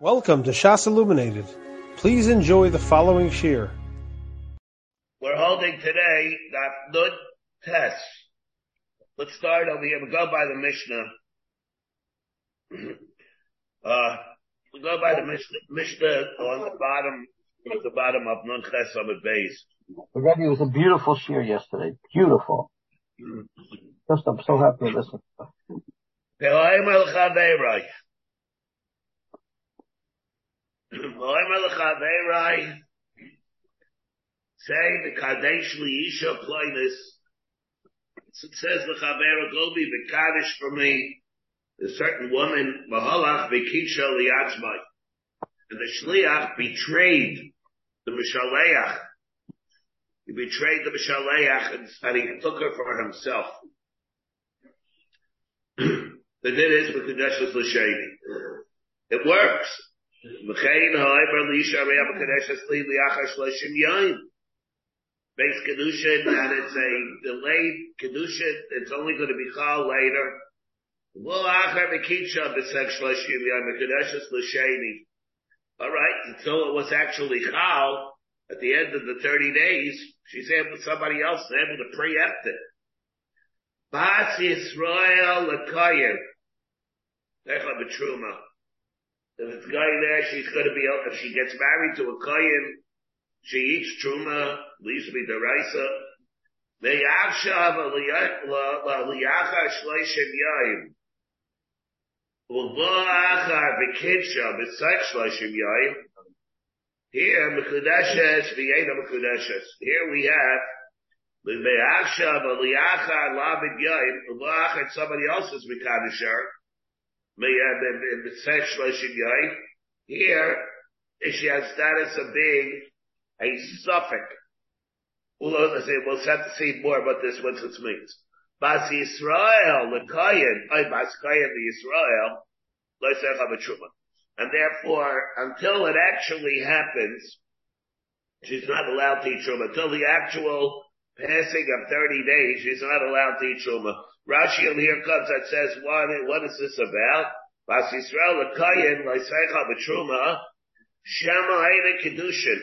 Welcome to Shas Illuminated. Please enjoy the following shir. We're holding today that Nud test. Let's start over here. We go by the Mishnah. Uh, we go by the Mishnah, Mishnah on the bottom, at the bottom of Nun Ches Amid Beis. The Rebbe was a beautiful shir yesterday. Beautiful. Just, I'm so happy to listen. Say the Kadesh Liisha Ploinus. It says the Chavera go be the Kaddish for me. A certain woman, Mahalach Bekisha Liatzmai. And the Shliach betrayed the Mishaleach. He betrayed the Mishaleach and, and he took her for himself. the din is with Kadeshus L'Sheni. It works. V'chein ha'ayber l'isha re'ab Kadeshus Li li'achar shloshim yain. Base Kedushin, and it's a delayed Kedushin, it's only going to be called later. L'achar v'kitsha b'sek shloshim yain, Kadeshus L'Sheni. Alright, until it was actually Chal, at the end of the 30 days, she's able, somebody else is able to preempt it. Bas Yisrael Lekayin. Techla Betruma. If it's going there, she's going to be, if she gets married to a Kayin, she eats Truma, leaves me the Raisa. Here, Mekudeshes, V'yeda Mekudeshes. Here we have, L'be'achshav aliyachar U'vo'achar somebody else's Mekadesher. Yaim. Uh, Here, she has status of being a suffix. We'll, have to see more about this once it means. Bas Yisrael, the Kayin, ay, oh, Bas Kayin, the Yisrael. And therefore, until it actually happens, she's not allowed to eat Truma. Until the actual passing of 30 days, she's not allowed to eat Truma. Rashi here comes that says, what, what is this about? Bas Yisrael, the Kayin, Loisech HaBetruma, Shema Haina Kedushin.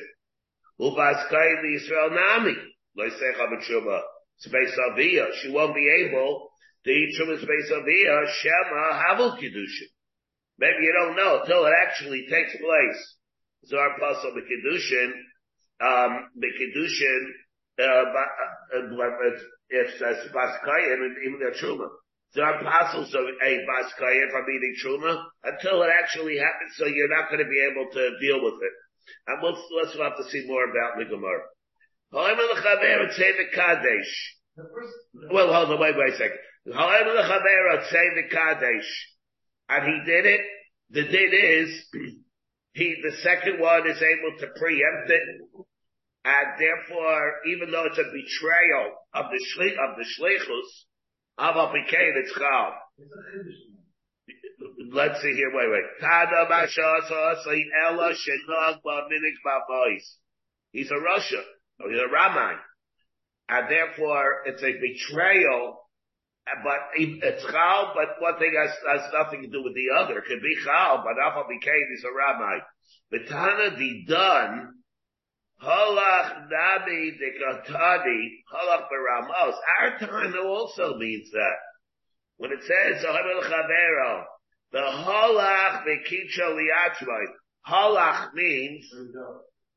Ubas Kayin, the Yisrael Nami, Loisech HaBetruma. Space Aviyah. She won't be able to eat from a space Aviyah, Shema Havel Kiddushin. Maybe you don't know until it actually takes place. Zar Pasal Kiddushin, um, Kiddushin, uh, if it's Baskayan and even their Truma. Zar Pasal so a Baskayan from eating Truma until it actually happens, so you're not going to be able to deal with it. And we'll, let's have to see more about the Gemara. Well, hold on, wait, wait a second. And he did it. The did is, he, the second one is able to preempt it. And therefore, even though it's a betrayal of the shli, of the shlichus, of Apikain, it's chal. Let's see here, wait, wait. Tada Ella Shenag Minik Babois. He's a Russian. Or he's a Ramai. And therefore, it's a betrayal but it's chal, but one thing has, has nothing to do with the other. It could be chal, but Alpha became is a rabbi. Betana di done, halach nabi dekatani, halach beramos. Our time also means that. When it says, chavero, the halach bekicha liatzmai, halach means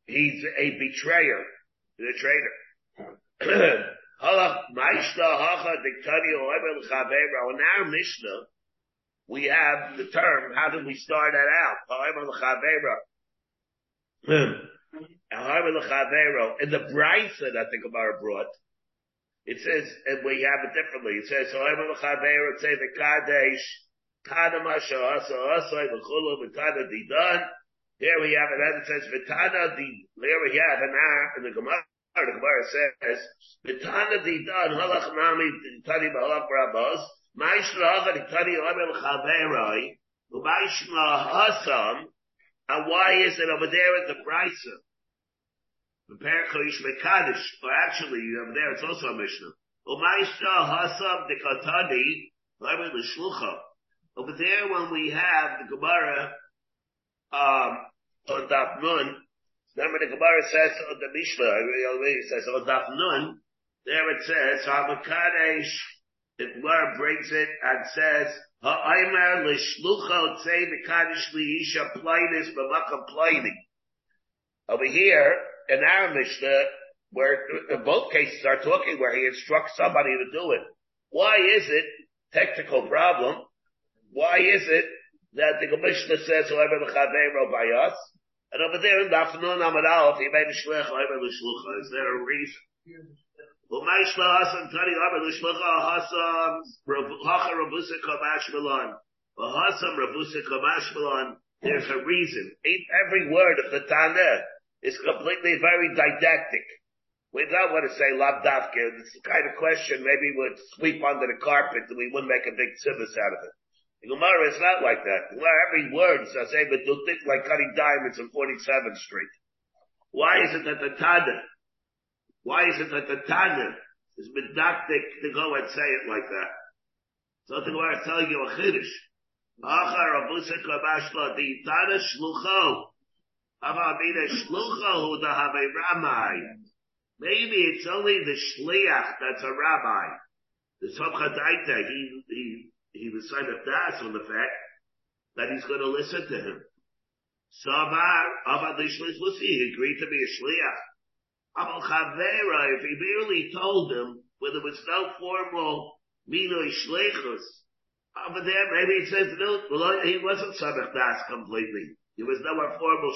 he's a betrayer, the traitor. Halach Maishna Hacha Diktani Oimel Chavera. In our Mishnah, we have the term, how did we start that out? Oimel Chavera. In the Brisa that the Gemara brought, it says, and we have it differently. It says, say the Kadesh, Tana Masha Asa Asa, V'chulu, V'tana Didan. Here we have it, and it says, V'tana Di, there we have our, in the Gemara, the Gemara says, "V'tana didan halach nami tani b'halach rabos ma'ishla hachad tani omel chaveroi u'ma'ishla hasam." And why is it over there at the Brisa? The Periklish Mekadosh, or actually over there it's also a Mishnah. U'ma'ishla hasam dekatani omel l'shlucha. Over there when we have the Gemara um, on Daf Nun, remember the Gemara says on the Mishnah, it says on Daf Nun, there it says, Hamakadesh, the Gemara brings it and says, Ha'aymer l'shlucha tzei v'kadosh li'isha plainis b'makam plaini. Over here, in our Mishnah, where both cases are talking where he instructs somebody to do it. Why is it, technical problem, why is it that the Mishnah says, whoever l'chaveiro by us, and over there in Dafnun Amad Aleph, he made a shlech, whoever l'shlucha. Is there a reason? There's a reason. Every word of the Tana is completely very didactic. We don't want to say labdavke. It's the kind of question maybe would sweep under the carpet and we wouldn't make a big tzibus out of it. The Gemara is not like that. Every word says, hey, but do think like cutting diamonds on 47th Street. Why is it that the Tana, why is it that the Tana is medactic to go and say it like that? So the Gemara is telling you a chiddush. Achar abusa kabashla the Tana shlucho. Maybe it's only the shliach that's a rabbi. The Somchadaita, he, he, he was signed up das on the fact that he's going to listen to him. Savar, Avad Lishlish Lucy, he agreed to be a shliach. Chavera, if he merely told him, when there was no formal Minoi Shleichus, over there, maybe it says, no, he wasn't Samach Das completely. He was no formal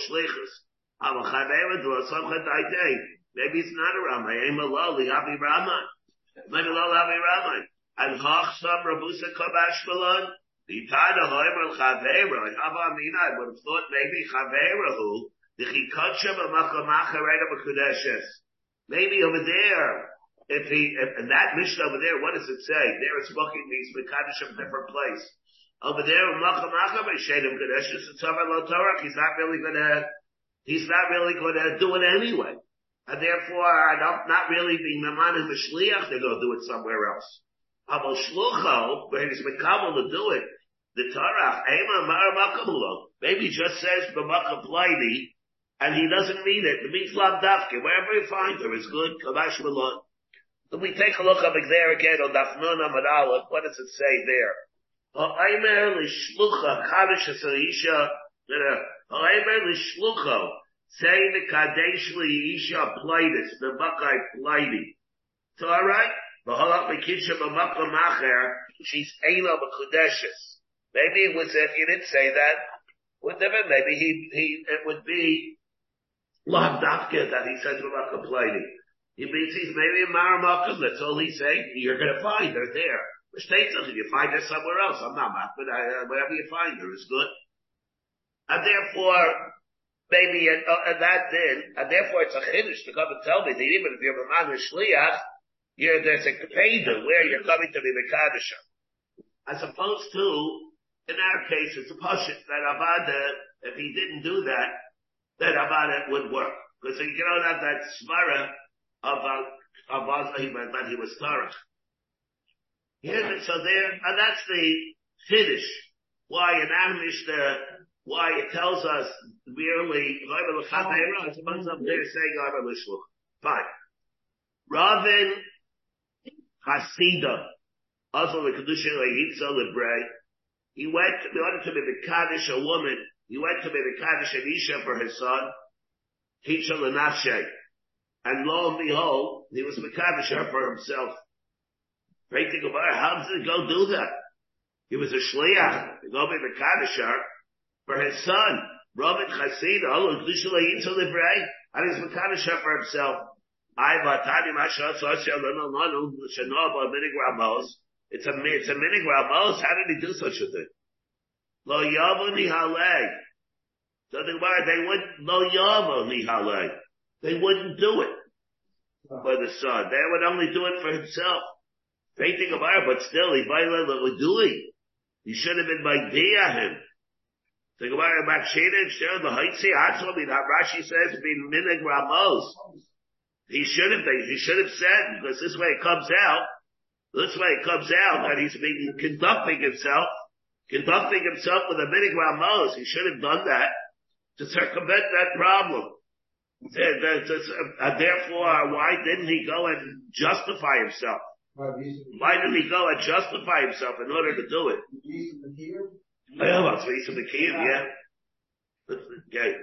a Somchadaita, Maybe it's not a Ramai. Aim Lali Havi Ramai. Maybe Lali Havi Ramai. And Hach Sam Rabusa Kabash Malon. The Tada Hoimer Chavera. Hava Amina. I would have thought maybe Chavera who the Chikotcha B'Makamacha right of Kudeshes. Maybe over there. If he, if, and that mission over there, what does it say? There it's booking means Mekadosh of different place. Over there, Makamacha B'Shedim Kudeshes, it's over Lo Torah. He's not really gonna, he's not really gonna do it anyway and therefore I don't, not really being Maman and Mishliach, they're going to do it somewhere else. Aval Shlucho, where he's Mekabal to do it, the Torah, Ema Mar Makamulo, maybe just says B'Makam Plaidi, and he doesn't mean it. The means Dafke, wherever you find her is good, Kavash Malon. Then we take a look up there again on Dafnun Amad what does it say there? Ha'aymer l'shlucha chadish ha'sarisha, uh, ha'aymer l'shlucho, Say the Kadesh Isha Plightis, the Makai Plighty. So alright, the Halak Mekisha B'Makam Macher, she's Eila B'Kudeshes. Maybe it was uh, if you didn't say that, would never, maybe he, he, it would be Lav Dafka that he says B'Makam Plighty. He means he's maybe a Maramakam, that's all he's saying. You're gonna find her there. Which takes something, you find her somewhere else. I'm not mad, but uh, wherever you find her is good. And therefore, maybe at, uh, at that din, and therefore it's a chiddush to come and tell me that even if you're a man shliach, you're, there's a kpeda where you're coming to be the kaddish. As opposed to, in our case, it's a pashit that Avada, if he didn't do that, that Avada would work. Because you don't have that svara of, uh, of that he was Tarach. Here, so there, and that's the chiddush. Why in our Mishnah, uh, why it tells us merely it's a bunch of there saying Fine. Ravin Hasida, also the Kedushin Leitza Lebrei, he went, in order to be the Kaddish a woman, he went to be the Kaddish an Isha for his son, Tisha Lenafshe. And lo and behold, he was Mekadosh her for himself. Great about it, how did he go do that? He was a Shliach, to go be Mekadosh her, for his son, Robin Gdushalay into the Bray, and he's Makadosh for himself. I Vatani Masha Sasha Lano Lano Shanoba Minig Ramos. It's a it's a Minig Ramos. How did he do such a thing? Lo Yavo Nihalei. So the word they wouldn't, Lo Yavo Nihalei. They wouldn't do it for the son. They would only do it for himself. Fainting about it, but still, he would do it. He should have been by him. The Gemara about Shadid, sure, the Haitzi Atzmi, that Rashi says, been Minig Ramos. He should have been, he should have said, because this way it comes out, this way it comes out that he's been conducting himself, conducting himself with a Minig Ramos. He should have done that. to circumvent that problem. And uh, uh, therefore, why didn't he go and justify himself? Why didn't he go and justify himself in order to do it? Well, it's the key, yeah. Okay.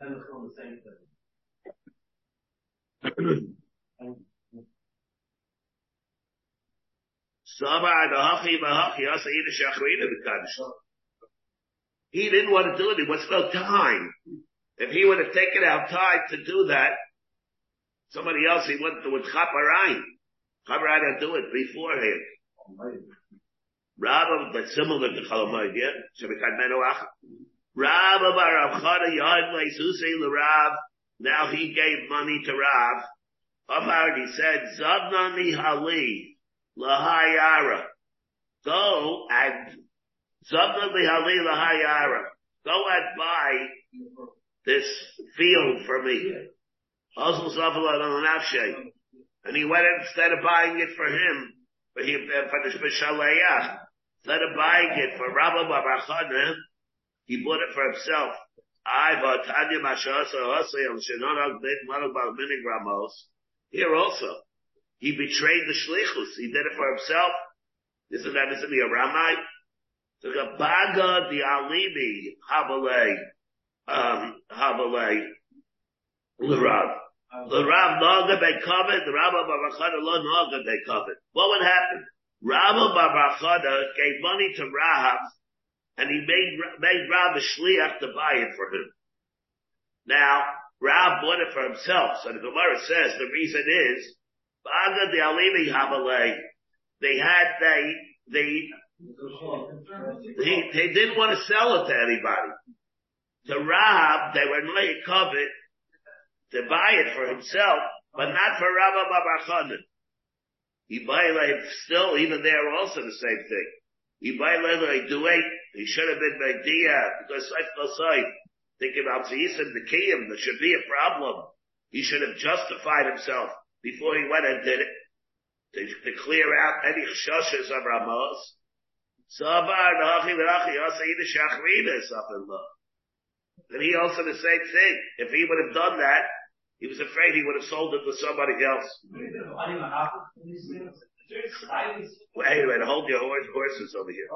And it's the same thing. He didn't want to do it. There was no time. If he would have taken out time to do that, somebody else he went with Chaparain. Chaparain to do it beforehand. Rabba, but similar to Chalamayid, yeah? Shebekan Menuach. Rabba Barav Chada Yad Leisuse L'Rav. Now he gave money to Rav. Amar, he said, Zabnani Hali. lahayara. Go and Zabna hali lahayara. Go and buy this field for me. And he went instead of buying it for him, for him for the instead of buying it for Rabba Barachana, he bought it for himself. Here also. He betrayed the shlichus. He did it for himself. This is to be a Ramai. So the Baga the Alibi Habalei, um, Habalei. The Rav Naga they covered, the Rabba Babachada Lo Naga covered. What would happen? Rabba Babachada gave money to Rav, and he made, made Rav a shliach to buy it for him. Now, Rav bought it for himself, so the Gemara says the reason is, they had, they, they, they, they didn't want to sell it to anybody. To Rahab, they were made covet to buy it for himself, but not for Rabba Babachanan. He violated still, even there also the same thing. He violated a duet. He should have been Medea, uh, because Saif Side, thinking about Zisim, the Kiyam, there should be a problem. He should have justified himself before he went and did it to, to clear out any chshoshes of Ramos. And he also the same thing. If he would have done that, he was afraid he would have sold it to somebody else. Wait a minute, hold your horse, horses over here.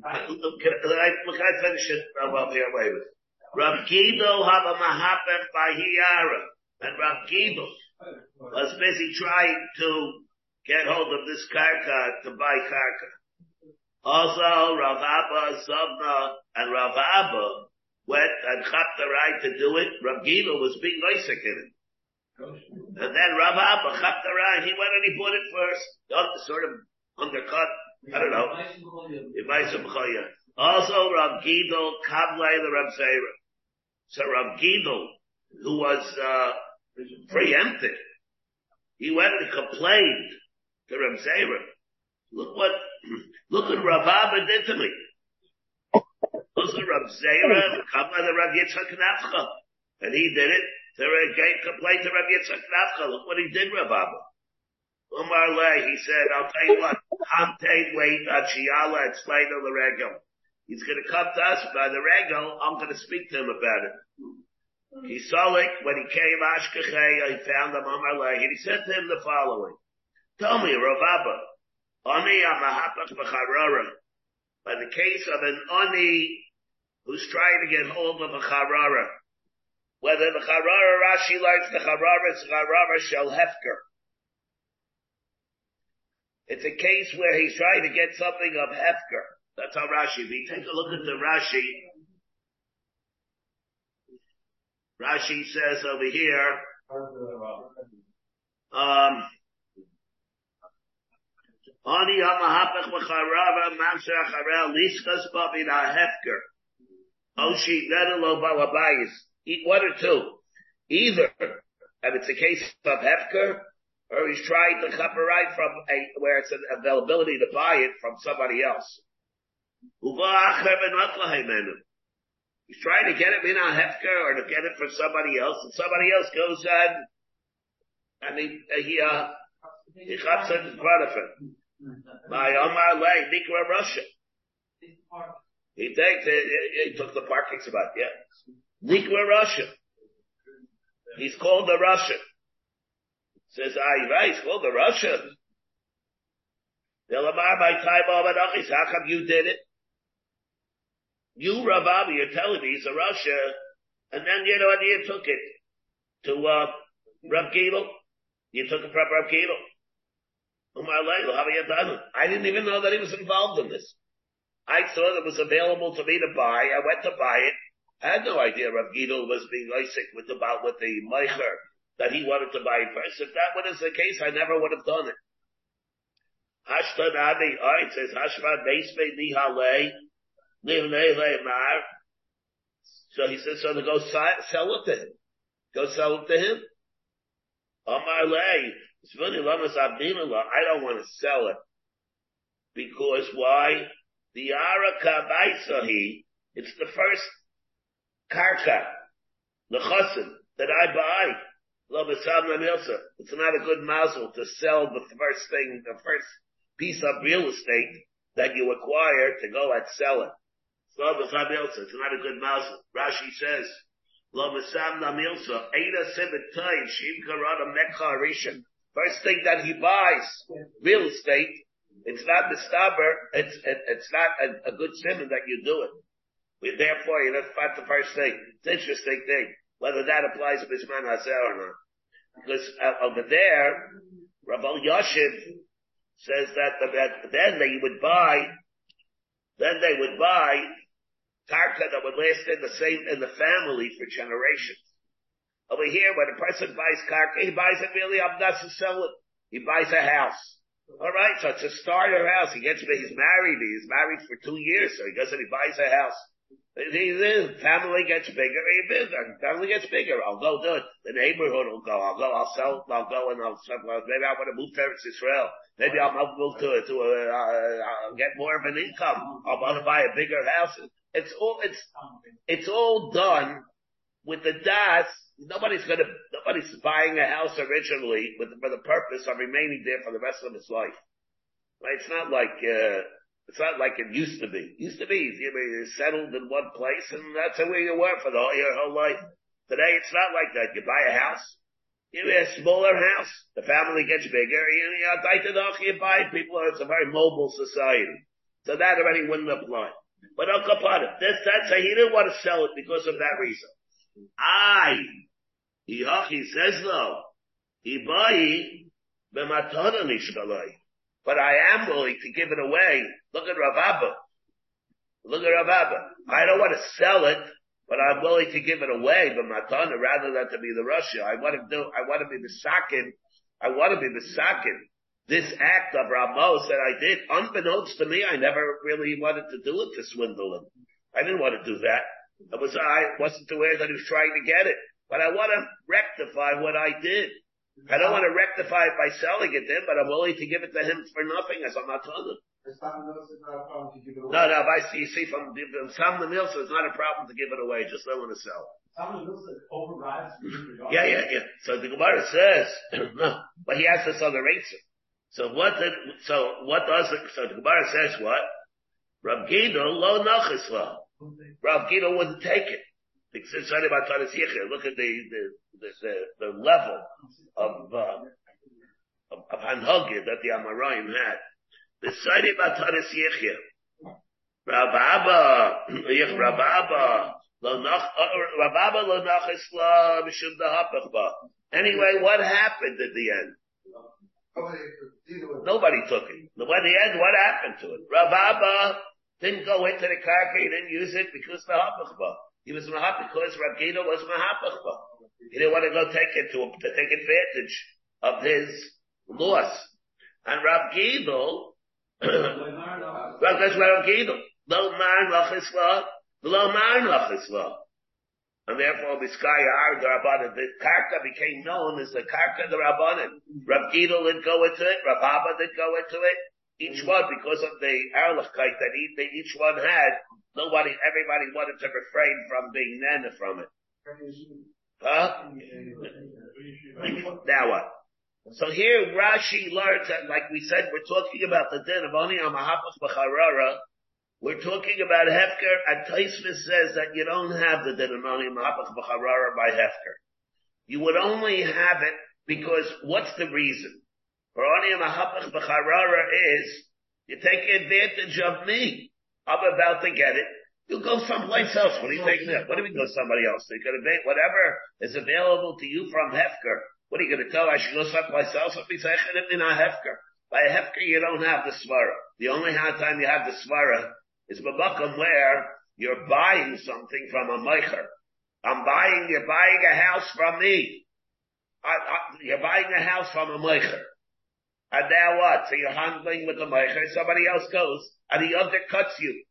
Can I, can I finish it up here? Wait a minute. Rav Gidel have a mahapech by And Rav Gidel was busy trying to get hold of this karka to buy karka. Also, Rav Abba, Zabna, and Rav Abba went and got the right to do it. Rav Gidel was being nice in it. And then Rav Abba got the right. He went and he bought it first. Sort of undercut. I don't know. Also, Rav Gidel, Kavlay, the Rav Zera. So Rav Gidel, who was uh, preempted, he went and complained to Rav Zera. Look what, look what Rav Abba did to me. Rav Zera, come by the Rav Yitzchak Nafcha. And he did it. Zera gave complaint to Rav Yitzchak Nafcha. Look what he did, Rav Abba. Umar Le, he said, I'll tell you what, I'm taking wait, Achiala, explain on the regular. He's going to come to us by the regal. I'm going to speak to him about it. He saw it when he came Ashkechei. He found him on my leg, and he said to him the following: "Tell me, Ravaba, ani amahapach b'charara. By the case of an ani who's trying to get hold of a charara, whether the charara Rashi likes the charara, it's charara shel hefker. It's a case where he's trying to get something of hefker. That's how Rashi. If you take a look at the Rashi, Rashi says over here, um, acharel ha'hefker. Oshi nedelo balabayis. Eat one or two. Either, and it's a case of hefker, or he's trying to right from a, where it's an availability to buy it from somebody else. He's trying to get it in a hefker or to get it for somebody else, and somebody else goes and and he he uh he cuts it in front of him. My Omar Lay, Nikra Rasha. He takes it, he took the parking spot, yeah. Nikra Rasha. He's called the Russian. Says, ah, right, he's called the Russian. Delamar by time how come you did it? You, Ravabi, you're telling me he's a Rasha, and then you know, you took it to, uh, Rav Gidel. You took it from Rav Gidel. I didn't even know that he was involved in this. I that it was available to me to buy. I went to buy it. I had no idea Rav Gidel was being Isaac with the, with the Meicher that he wanted to buy first. If that was the case, I never would have done it. Says Nihale, Mar. So he says, so to go sell it to him. Go sell it to him. Amar Lei. I don't want to sell it. Because why? The Araka Baisahi, it's the first karka, the chassid that I buy. It's not a good mazel to sell the first thing, the first piece of real estate that you acquire to go and sell it. It's not a good mazel. Rashi says, First thing that he buys, real estate, it's not the stubber, it's, it, it's not a, a good simon that you do it. Therefore, you know, that's the first thing. It's an interesting thing, whether that applies to Bisman Hazer or not. Because uh, over there, Rabbi Yashiv says that, that then they would buy, then they would buy karka that would last in the same, in the family for generations. Over here, when a person buys karka, he buys it really it. He buys a house. Alright, so to start a house, he gets, he's married, he's married for two years, so he goes and he buys a house. The family gets bigger, bigger. Family gets bigger. I'll go do it. The neighborhood will go. I'll go. I'll sell. I'll go and I'll sell. Maybe I want to move to Israel. Maybe I'll move to to uh, uh, get more of an income. I'll want to buy a bigger house. It's all. It's it's all done with the das. Nobody's gonna. Nobody's buying a house originally with for the purpose of remaining there for the rest of his life. Right? It's not like. Uh, it's not like it used to be. It used to be you know, you're settled in one place and that's way you were for the your whole life. Today it's not like that. You buy a house, you have a smaller house, the family gets bigger, you know, you buy people, it's a very mobile society. So that already wouldn't apply. But Al Kapara, this, that's, he didn't want to sell it because of that reason. I, he says he buy, b'matana. But I am willing to give it away. Look at Rav Abba. Look at Rav Abba. I don't want to sell it, but I'm willing to give it away, but Matana, rather than to be the Rasha. I want to do, I want to be the Sakin. I want to be the Sakin. This act of Ramos that I did, unbeknownst to me, I never really wanted to do it to swindle him. I didn't want to do that. It was, I wasn't aware that he was trying to get it. But I want to rectify what I did. I don't want to rectify it by selling it to him, but I'm willing to give it to him for nothing as I'm not telling him. No, no, if I see, you see from, from Sam the Milsa, it's not a problem to give it away, just don't want to sell. Sam the mm-hmm. Milsa overrides Yeah, yeah, yeah. So the Gemara says, no, but he has this other answer. So what did, so what does it, so the Gemara says what? Rav Gidel lo nachisla. Rav Gidel wouldn't take it. Look at the, the, the, the, the level of, uh, of, of that the Amarayim had. The Sadi Bataris Yechia. Rababa, Yech Rababa, Rababa lo nachisla mishum dahapachba. Anyway, what happened at the end? Nobody took it. At the end, what happened to it? Rababa didn't go into the karka, he didn't use it because the hapachba. He was mahap because Gida was mahapachba. He didn't want to go take it to, to take advantage of his loss. And Rav Gidel, lo man lachisla, lo man lachisla. And therefore, Biskaya Ar Rabbanan, the Karka became known as the Karka the Rabbanan. Rav Gidel didn't go into it, Rav Abba didn't go into it. Each one, because of the Erlichkeit that each one had, nobody, everybody wanted to refrain from being nana from it. Huh? Now what? So here Rashi learns that, like we said, we're talking about the din of Ani Amahapach B'charara. We're talking about Hefker, and Taisvis says that you don't have the din of Ani Amahapach B'charara by Hefker. You would only have it because what's the reason? For Ani Amahapach B'charara is, you take advantage of me. I'm about to get it. You go someplace else. What are you taking that? What do we go somebody else? They could have whatever is available to you from Hefker. What are you going to tell? I should go someplace else? If in a Hefker. By Hefker, you don't have the Svara. The only time you have the Svara is Babakam where you're buying something from a Meicher. I'm buying, you're buying a house from me. I, I, you're buying a house from a Meicher. And now what? So you're handling with the Meicher, somebody else goes, and he undercuts you.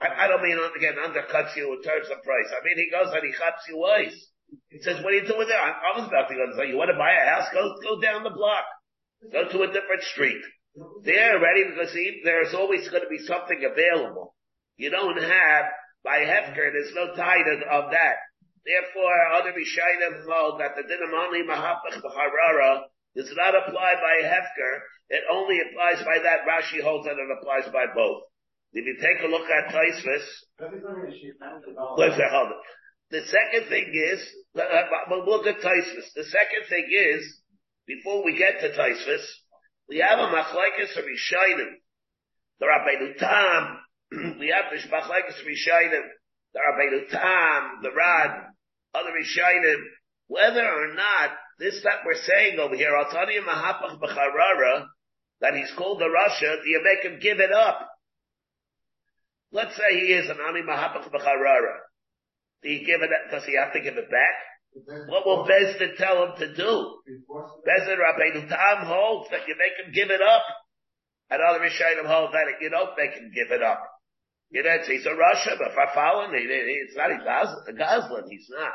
I, I don't mean again undercuts you in terms of price. I mean he goes and he cuts you wise. He says, "What are you doing there?" I, I was about to go say, "You want to buy a house? Go go down the block, go to a different street." They're ready because see, there's always going to be something available. You don't have by Hefker. There's no title of that. Therefore, other Rishayim hold that the dinamani mahapach b'harara does not apply by Hefker. It only applies by that. Rashi holds that it applies by both. If you take a look at Taisvis, the second thing is, uh, uh look at Taisvis. The second thing is, before we get to Taisvis, we have a machlekes of Rishayim. The Rabbeinu Tam, we have the machlekes of Rishayim. The Rabbeinu Tam, the Rad, other Rishayim. Whether or not this that we're saying over here, Altani Mahapach B'charara, that he's called the Rasha, do you make him give it up. Let's say he is an Ani Mahapach B'charara. Do you give it, up? does he have to give it back? What will Bezdin tell him to do? Bezdin Rabbeinu Tam holds that you make him give it up. And other Rishayim hold that you don't make him give it up. You know, he's a Rasha, but if for following, it's not a Goslin, he's not.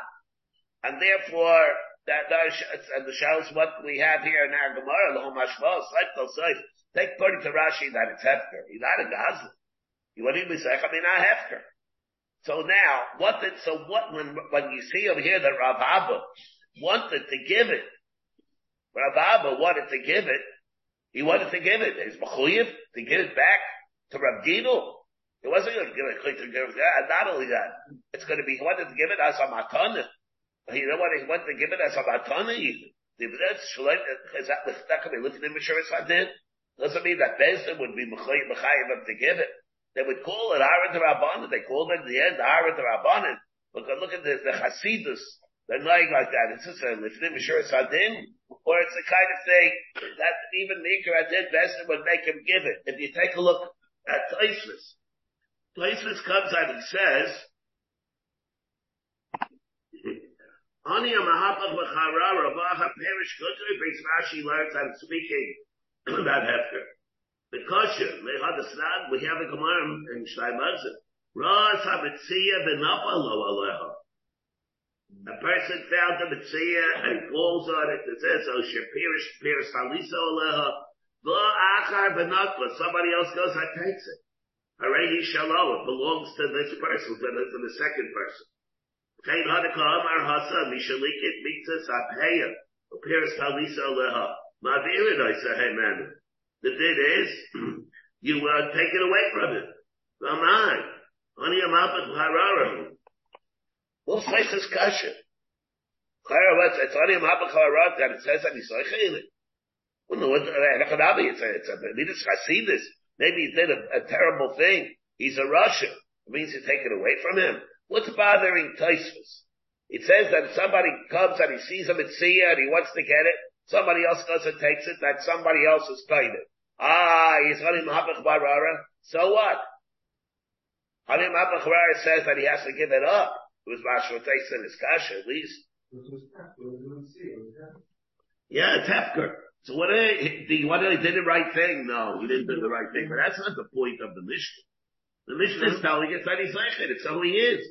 And therefore, that, and the shows what we have here in our Gemara, the whole Mashmos, like take according to Rashi that it's Hefker. He's not a Goslin. You want to say, I mean, I hefker. So now, what did, so what, when, when you see over here that Rav Abba wanted to give it, Rav Abba wanted to give it, he wanted to give it, his Mechuyev, to give it back to Rav Gidel. He wasn't going to give it, to give it, not only that, it's going to be, he wanted to give it as a matana. You know what, he wanted to give it as a matana even. That, could be lifting in Mishuris Hadin? Doesn't mean that Bezdin would be Mechayiv to give it. They would call it Arat Rabbanan. They called it in the end Arat Rabbanan. Because look at this, the Hasidus. They're lying like that. It's just a Lifnim Shur Sadin. Or it's the kind of thing that even Nikar Adin Besser would make him give it. If you take a look at Taisvis. Taisvis comes out and says, Ani Mahapach B'charara Baha Perish Kutur Beis Rashi learns I'm speaking about Hefker. The kosher, lehadasnag, we have a Gemara in Shtaimazim. Ras ha-mitziyah v'napa lo aleha. A person found the mitziyah and calls on it, it says, oh, shapirish, piris haliso aleha. V'achar v'nakla, somebody else goes and takes it. Harehi shalom, it belongs to this person, to the, to the second person. The din is, you uh, take it away from him. Raman. Ani amapat harara. We'll say this kasha. It's only amapat harara that it says that he's like well, no, what, it's a, it's a. Maybe he did a, a terrible thing. He's a Rasha. It means you take it away from him. What's bothering Taisvus? It says that if somebody comes and he sees at Sia and he wants to get it, somebody else goes and takes it, that somebody else is paid it. Ah, he's Hanim Hapach Barara. So what? Hanim Hapach Barara says that he has to give it up. It was Mashra takes in his kasha at least. Yeah, it's Hefker. So what did he, what did he did the right thing? No, he didn't do the right thing. But that's not the point of the Mishnah. The Mishnah is telling us that he's like it. It's who he is.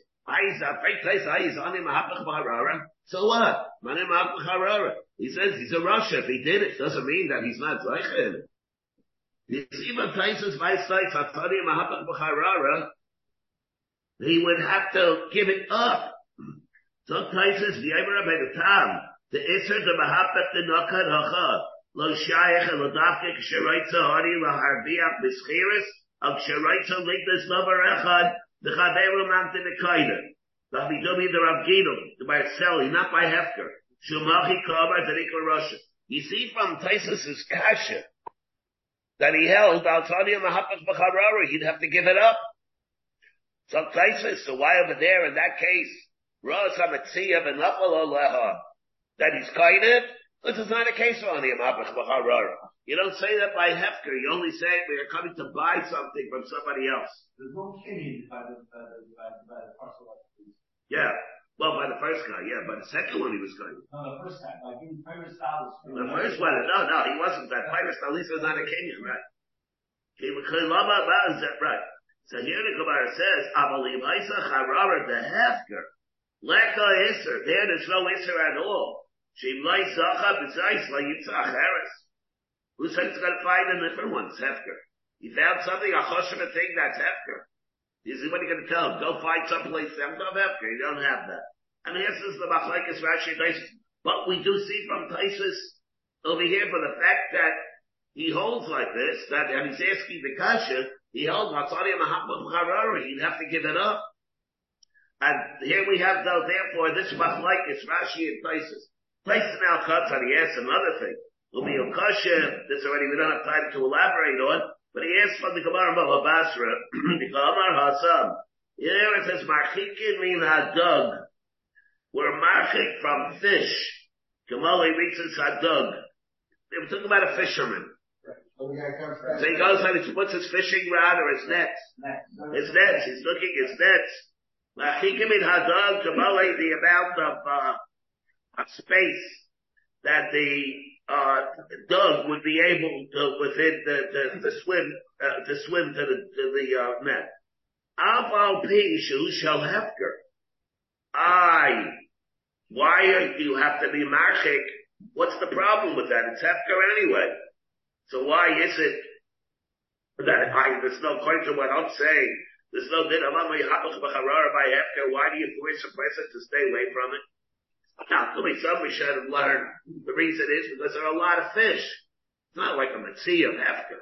So what? He says he's a Rasha. If he did it, doesn't mean that he's not Zeichen. He would have to give it up. So Taisus, the Rabbi the Tam, The Isser the Mahapet the Nakad Hacha, Lo Shayach and Ladafke Ksheroitza Hari Laharbiach Bischiris, Al Ksheroitza Ligdas Novar Echad, the Chaveru Mamte Nekaida. The Habidobi the Rav Gidom, the Barceli, not by Hefker. Shumachi Kabar Tarikla Rasha. You see from Taisus's Kasha, that he held Al Tanya Mahapas Bacharara, he'd have to give it up. So Taisus, so why over there in that case, Ros HaMetziyav and Lecha that he's kind of, this is not a case on him, You don't say that by Hefker, you only say it when you're coming to buy something from somebody else. There's no kinny by the, by the, by the, by the parcel of Yeah. Well, by the first guy, yeah, by the second one he was going. No, the first time, like in Pirate Styles. The first one, no, no, he wasn't that. Styles was not a Kenyan, right? He was right. So here the Gemara says, Avalim Isa Charara the Hefker. Leka Isser. There, there's no Isser at all. Shim Lai B'Zais La Yitzach Harris. Who said it's going to find a different one? It's Hefker. He found something, a choshev thing, that's Hefker. You see, what are you going to tell him? Go find someplace else of Hefker. You don't have that. And this is the Machlekes Rashi Taisus. But we do see from Taisus over here for the fact that he holds like this, that, and he's asking the Kasha, he holds Matzari Mahabbam Charari, he'd have to give it up. And here we have though, therefore, this Machlekes Rashi and Taisus. Taisus now cuts and he asks another thing. This already we don't have time to elaborate on, but he asks from the Gemara Bava Basra, the Gemara Hasam. Here it says, Marchikin min hadug. We're marchik from fish. Gemali reaches hadug. They were talking about a fisherman. So he goes and he puts his fishing rod or his nets. His nets. He's looking his nets. Marchikin min hadug. Gemali the amount of, uh, of space that the uh, dog would be able to within the, swim uh, to swim to the uh, net. Hefker. I. Why do you have to be marchik? What's the problem with that? It's hefker anyway. So why is it that I, there's no point to what I'm saying? There's no among my by hefker. Why do you force a person to stay away from it? Be some we should have learned. The reason is because there are a lot of fish. It's not like a Metzia of Hefker.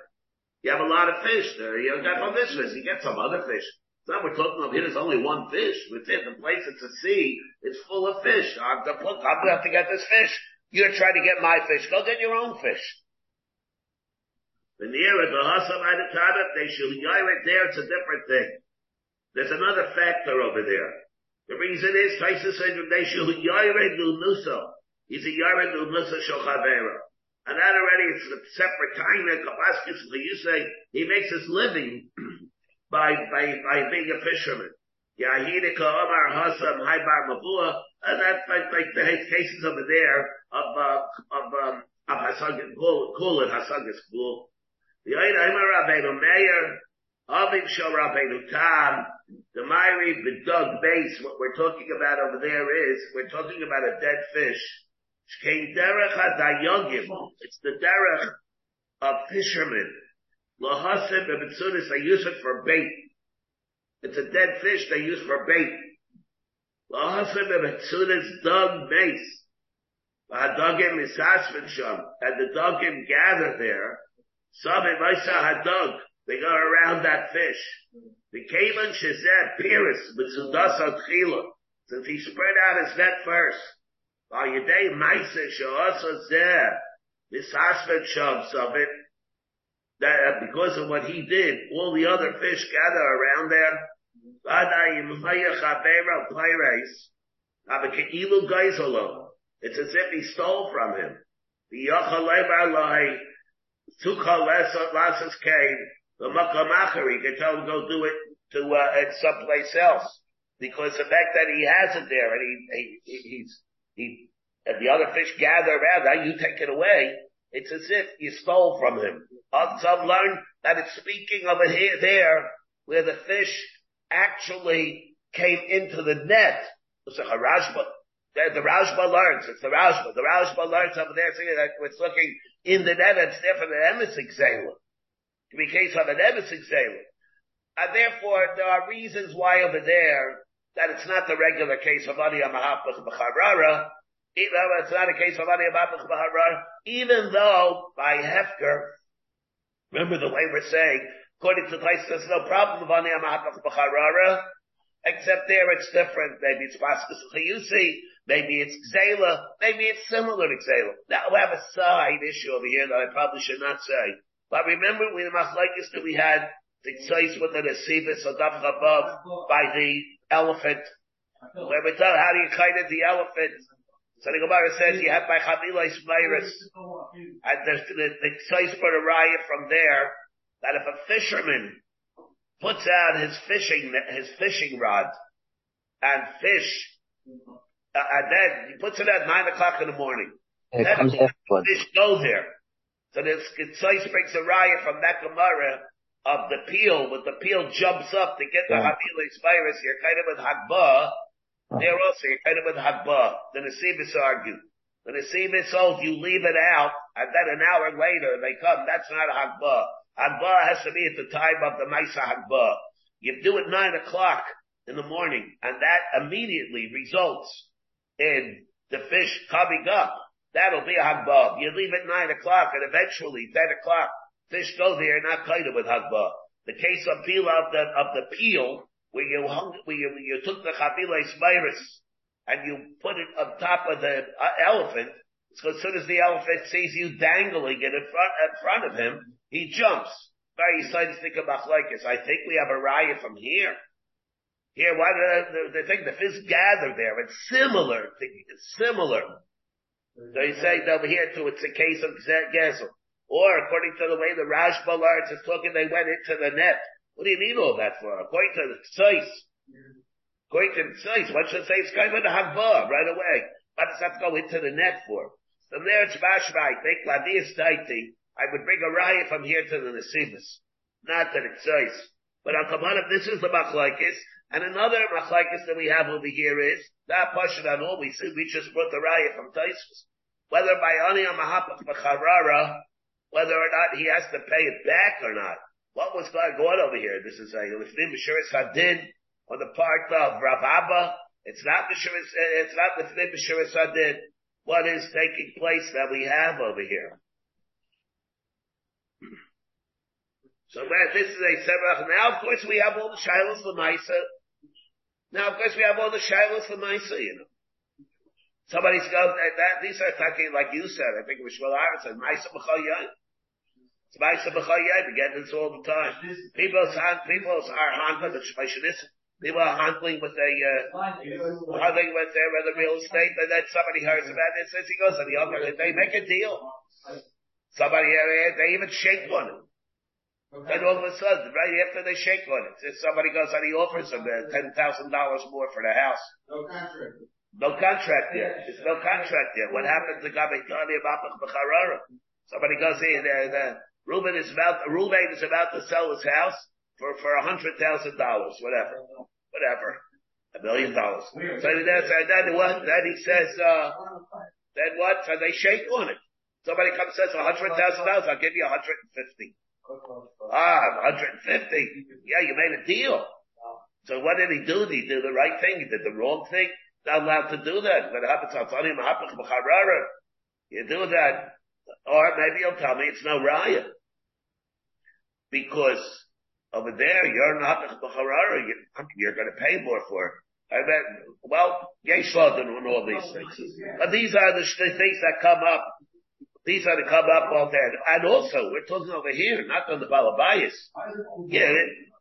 You have a lot of fish there. You got some fish, you get some other fish. It's not we're talking about here, there's only one fish. Within the place it's a sea, it's full of fish. I'm going to have to get this fish. You're trying to get my fish. Go get your own fish. The near the Hasam they should go it there, it's a different thing. There's another factor over there. The reason is, Taisa said, Neshu Yared Nusa. He's a Yared Nusa Shochavera. And that already is a separate of Kapaskis you say he makes his living by, by, by being a fisherman. Yahidika Omar Hasam Haibar Mavua, and that's like, like the cases over there of, uh, of, um, of Hasagis, Kul and Hasagis Kul. The Aida Imar Rabbeinu Meir, Avim Shal Rabbeinu Tam, the Myri Bedug base, what we're talking about over there is, we're talking about a dead fish. It's the derech of fishermen. Lahasim and they use it for bait. It's a dead fish they use for bait. Lahasim and dug mace. Hadagim is and the dugim gather there. Some Maisa Hadug, they go around that fish. The Kavan Shazet Piris with Sudasa Tchila, since he spread out his net first. While Yedei Maisa Sha'asa Zeh, this Hasvet Shabs of it, that uh, because of what he did, all the other fish gather around there. It's as if he stole from him. The Yachalei Tukha Lasas came the makamachar, he can tell him go do it to uh, someplace else because the fact that he has it there and he, he he's he and the other fish gather around, now you take it away. It's as if you stole from him. Some learn that it's speaking of it here, there, where the fish actually came into the net. It's a Harashba. The, the Rashba learns. It's the Rashba. The Rashba learns over there saying that it's looking in the net. It's different than Emisik Zayla to be case of an emissary sailor. And therefore, there are reasons why over there that it's not the regular case of Adiyah Mahapach B'charara. Uh, it's not a case of Ani Amapach B'Harara, even though by Hefker, remember the way we're saying, according to Tais, there's no problem of Ani Amapach B'Harara, except there it's different. Maybe it's Paskas Chayusi, maybe it's Xela, maybe it's similar to Xela. Now we have a side issue over here that I probably should not say. But remember we the Machlaikis that we had the Tzais with the Nesibis or above by the elephant. Where we tell how do you kind of the elephant. So the Gemara says you have by Chavilais virus, and there's the, the Tzais put a riot from there that if a fisherman puts out his fishing, his fishing rod and fish, uh, and then he puts it at nine o'clock in the morning. It then comes afterwards. fish go there. So this Tzais brings a riot from that Gemara of the peel, but the peel jumps up to get the Yeah. Havilis virus. You're kind of with Hagbah. Uh-huh. There also, you're kind of with Hagbah. The Nesibis argue. The Nesibis hold you leave it out, and then an hour later they come. That's not a Hagbah. Hagbah has to be at the time of the Maisa Hagbah. You do it nine o'clock in the morning, and that immediately results in the fish coming up. That'll be a Hagbah. You leave at nine o'clock, and eventually ten o'clock, fish go there, not of with Hagbah. The case of peel of the of the peel, where you hung, where you, you took the chavilas virus and you put it on top of the uh, elephant. So as soon as the elephant sees you dangling it in front in front of him, he jumps. Very think of machlekes. I think we have a riot from here. Here, why do the, the thing the fish gather there? It's similar. It's similar. So he's saying over here too, it's a case of gezel. Or according to the way the Rashba learns, is talking they went into the net. What do you need all that for? According to the Tzais. According to the Tzais, one should say it's kind of the Hagba right away. What does that go into the net for? From there it's Mashma, I think, Lavias Daiti, I would bring a riot from here to the Nesibis. Not to the Tzais. But on Kabbalah, this is the Machlaikis. And another Machlaikis that we have over here is, that Pashan on all we see, we just brought the riot from Taisus. Whether by Ani Mahapach Bacharara, whether or not he has to pay it back or not. What was going on over here? This is a Lifnim B'Shiris Hadin on the part of Rav Abba. It's not B'Shiris, eh, it's not Lifnim B'Shiris Hadin. What is taking place that we have over here? So this is a Sebrach. Now, of course, we have all the Shilohs Lamaisa. Now, of course, we have all the Shilohs Lamaisa, you know. Somebody's go, that, these are talking like you said, I think it was Shmuel Aaron said, Maisa B'chol Yom. It's Maisa B'chol Yom, we get this all the time. People, people are handling the Shmashionis. People are handling with a, uh, handling with their, with the real estate, and then somebody hears about it, says he goes, and the other, they make a deal. Somebody, uh, they even shake on Then all of a sudden, right after they shake on it, if somebody goes and he offers them uh, $10,000 more for the house. No contract. No contract yet. There's no contract yet. What happens to Gabi Kani Abapach? Somebody goes in, uh, the, Reuben is about, Reuben is about to sell his house for, for a hundred thousand dollars, whatever. Whatever. A million dollars. So that's, and then what? Then he says, uh, then what? So they shake on it. Somebody comes and says a hundred thousand dollars, I'll give you a hundred and fifty. Ah, 150. Yeah, you made a deal. So what did he do? Did he do the right thing? He did the wrong thing? Not allowed to do that. Happens on. You do that. Or maybe you'll tell me it's no riot. Because over there, you're not B'Charara. You're going to pay more for it. I bet, well, Yesh Lodin and all these things. But these are the things that come up these are to come up. And also, we're talking over here, not on the Balabayas. Yeah,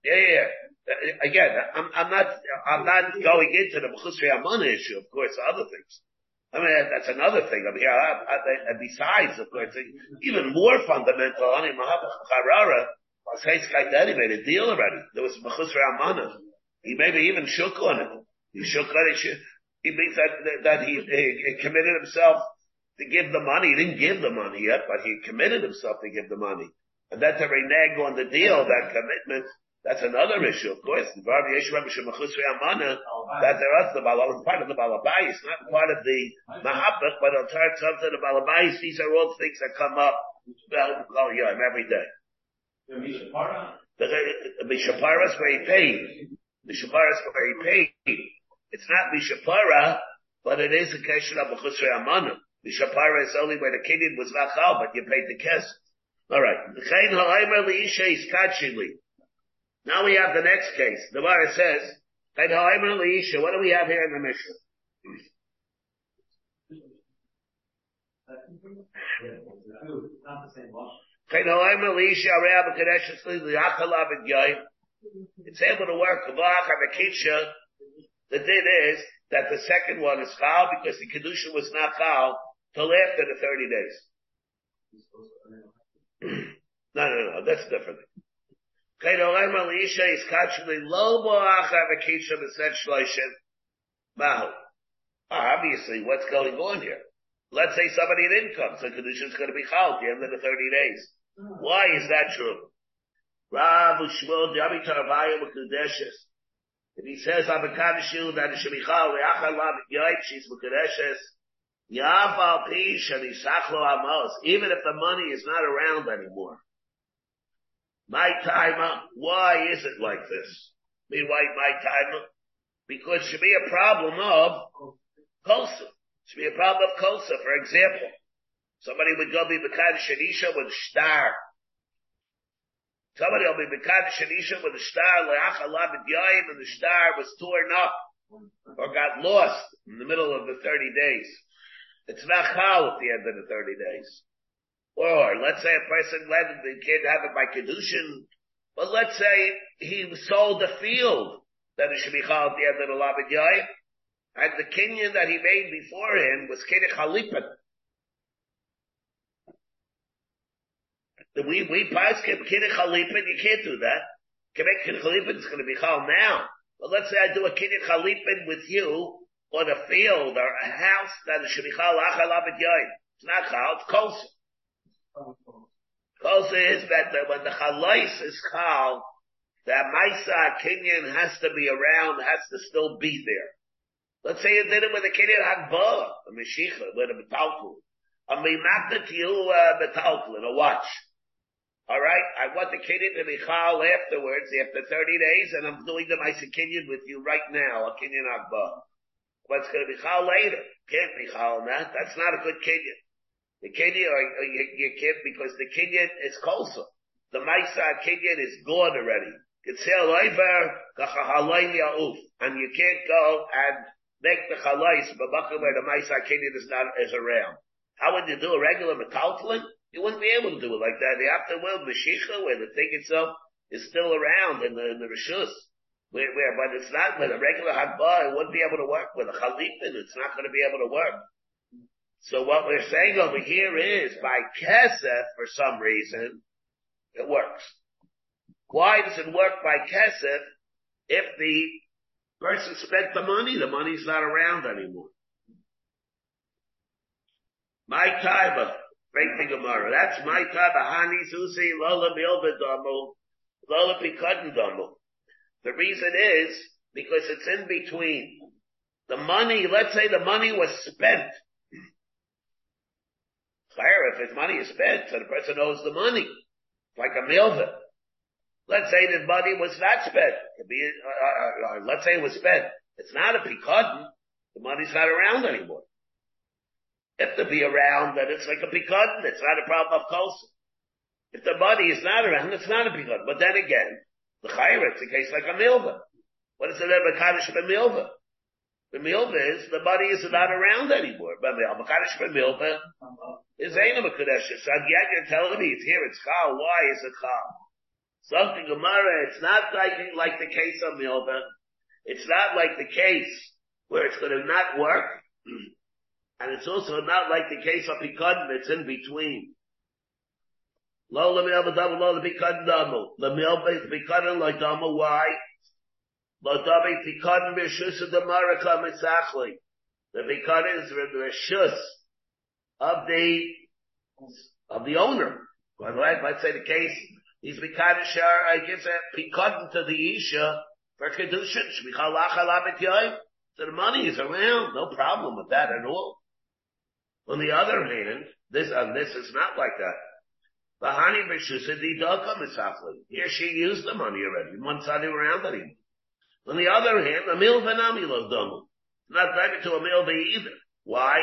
yeah, yeah. Again, I'm, I'm not, I'm not going into the Mechusri Amana issue, of course, other things. I mean, that's another thing. I, I, and besides, of course, even more fundamental, I mean, Mahabach Charara, Saints Kaitani made a deal already. There was Mechusri Amana. He maybe even shook on it. He shook on it. He means that, that he, he committed himself to give the money. He didn't give the money yet, but he committed himself to give the money. And then to renege on the deal, that commitment, that's another issue, of course. The Bar Yeshua that there is the Balabais, part of the Balabais, not part of the Mahabbat, but in terms of the Balabais, these are all things that come up, well, oh yeah, every day. The Mishapara. The Mishapara is where he paid. Mishapara is where he paid. It's not Mishapara, but it is a question of B'chusrei Amana. The Shapara is only where the Kenyan was not chal, but you paid the kes. Alright. Chayin ha'aymer li'isha is kachili. Now we have the next case. The Gemara says, what do we have here in the the et. It's able to work. Kavach ha The din is that the second one is chal because the kedusha was not chal till after the thirty days. no, no, no, that's different. is Obviously, what's going on here? Let's say somebody didn't come, so kedusha is going to be at the end of the thirty days. Why is that true? If he says Abakadishu that it should be chal she's even if the money is not around anymore. My timer, why is it like this? Me why my timer? Because it should be a problem of kosa. Should be a problem of kosa. For example, somebody would go be Mekadish Shanisha with a star. Somebody will be Mekadosh Shanisha with a star, Le'achalab and the star was torn up, or got lost in the middle of the 30 days. It's not at the end of the 30 days. Or, let's say a person let the kid have it by Kedushin, but let's say he sold the field, then it should be chal at the end of the Labid Yayim, and the kinyan that he made before him was Kedech Halipin. we, we pass chalipin, you can't do that. Kiddush chalipin is going to be chal now. But let's say I do a chalipin with you on a field or a house that should be chal yoyim. It's not chal, it's kosa. Kosa is that when the chalais is chal, that Maisa Kenyan has to be around, has to still be there. Let's say you did it with a Kenyan Hagbah, a Meshicha, with a Metalkul. A Mimata to you, uh, Metalkul, a watch. All right, I want the kinyan to be chal afterwards, after 30 days, and I'm doing the Maisa kinyan with you right now, a kinyan akba. What's going to be chal later? Can't be chal that. That's not a good kinyan. The kinyan, or, uh, or uh, you, you, can't, because the kinyan is kosa. The Maisa kinyan is gone already. And you can't go and make the chalais, but where the Maisa kinyan is not, is around. How would you do a regular metaltalin? You wouldn't be able to do it like that. The afterworld, Mashiach, where the thing itself is still around in the, in the Rishus. Where, where, but it's not with a regular Hadba, it wouldn't be able to work. With a Chalipin, it's not going to be able to work. So what we're saying over here is, by Kesef, for some reason, it works. Why does it work by Kesef if the person spent the money, the money's not around anymore? My time Break the Gemara. That's my of Hani Susi Lola Lola. The reason is because it's in between. The money, let's say the money was spent. Clear, if his money is spent, so the person owes the money. Like a milva. Let's say the money was not spent. Be, uh, uh, uh, let's say it was spent. It's not a pikadon. The money's not around anymore if to be around, then it's like a pikadon. It's not a problem of kosa. If the money is not around, it's not a pikadon. But then again, the chayra, it's a case like a milva. What is it Makadish milva? The milva is the money is not around anymore. Makadish milva is Aina Makadesh. So you're telling me it's here, it's chal. Why is it chal? Something Gemara, it's not like, like the case of milva. It's not like the case where it's going to not work. And it's also not like the case of Pikadon, it's in between. Lo le miel b'damu, lo le Pikadon damu. Le miel Pikadon lo damu, why? Lo b'shus of the Maraka mitzachli. The Pikadon is the rishus of the, of the owner. Right? Let's say the case, he's Pikadon shar, I guess, uh, Pikadon to the Isha for Kedushin, shmichalach. So the money is around, no problem with that at all. On the other hand, this, and this is not like that. Bahani B'shusa Didaka Misafli. Here she used the money already. One side around anymore. On the other hand, the Mil Vanami Domu. not daimer to a milva either. Why?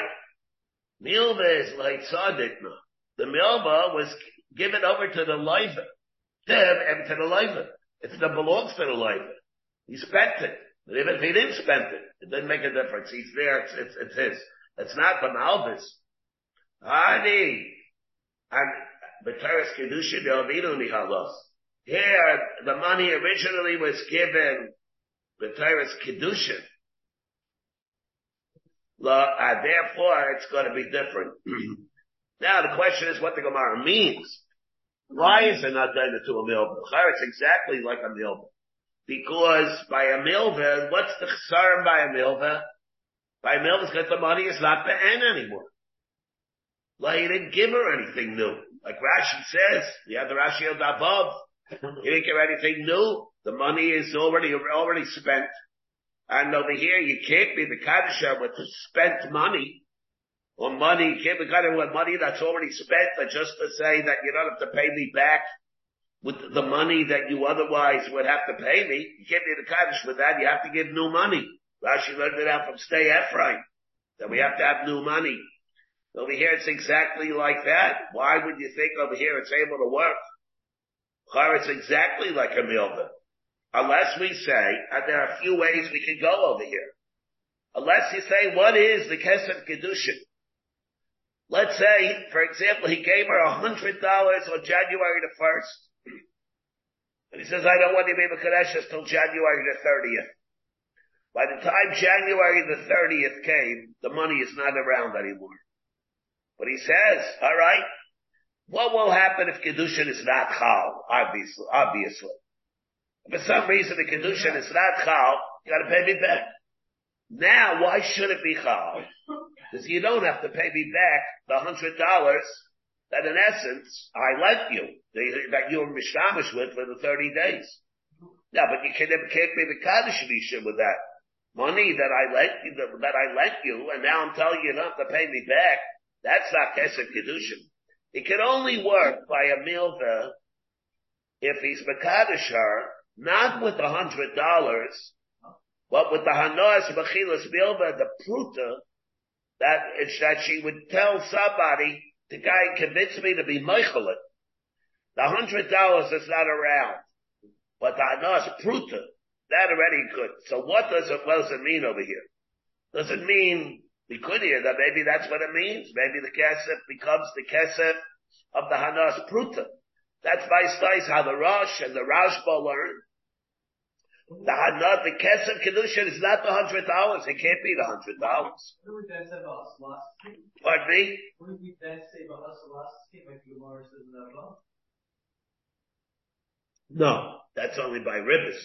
Milva is like tzadikna. The milva was given over to the leiva, to him, to the leiva. It belongs to the leiva. He spent it. But even if he didn't spend it, it didn't make a difference. He's there, it's, it's, it's his. It's not the Malvis. Ani. And B'teres Kedushin Yovinu Nihalos. Here, the money originally was given B'teres Kedushin. Uh, therefore, it's going to be different. now, the question is what the Gemara means. Why is it not done to a milva? It's exactly like a milva. Because by a milva, what's the chsarim by a milva? By a milva, the money is not the end anymore. Like he didn't give her anything new. Like Rashi says, you have the Rashi of above. He didn't give anything new. The money is already, already spent. And over here, you can't be the Kaddisher with the spent money. Or money, you can't be Kaddish with money that's already spent, but just to say that you don't have to pay me back with the money that you otherwise would have to pay me. You can't be the Kaddish with that. You have to give new money. Rashi learned it out from Sde Efron. That we have to have new money. Over here it's exactly like that. Why would you think over here it's able to work? It's exactly like a milva. Unless we say, and there are a few ways we can go over here. Unless you say, what is the Kesef Kedushin? Let's say, for example, he gave her a hundred dollars on January the first. And he says, I don't want to be Kadeshas till January the 30th. By the time January the 30th came, the money is not around anymore. But he says, alright, what will happen if Kedushin is not Chal? Obviously, obviously. For some reason the Kedushin is not Chal, you gotta pay me back. Now, why should it be Chal? Because you don't have to pay me back the hundred dollars that in essence, I lent you, that you were mishtamish with for the 30 days. Yeah, but you can, can't be the Kaddish with that. Money that I lent you, that I lent you, and now I'm telling you not to pay me back, that's not Kesef Kedushin. It can only work by a milva if he's Makadish not with a hundred dollars, but with the Hanos Machilas milva, the pruta, that, that she would tell somebody, the guy convinced me to be Meichelit. The hundred dollars is not around. But the Anas Pruta, that already could. So what does it, what does it mean over here? Does it mean, we could hear that maybe that's what it means. Maybe the Kesef becomes the Kesef of the Hanas Pruta. That's by slice how the Rosh and the Rashba learn. The Hanat, the Kesef Kedushin is not the hundred dollars. It can't be the hundred dollars. What would that say about us Pardon me? What did we say about us last scheme like the Gemara says in that law? No, that's only by ribbis.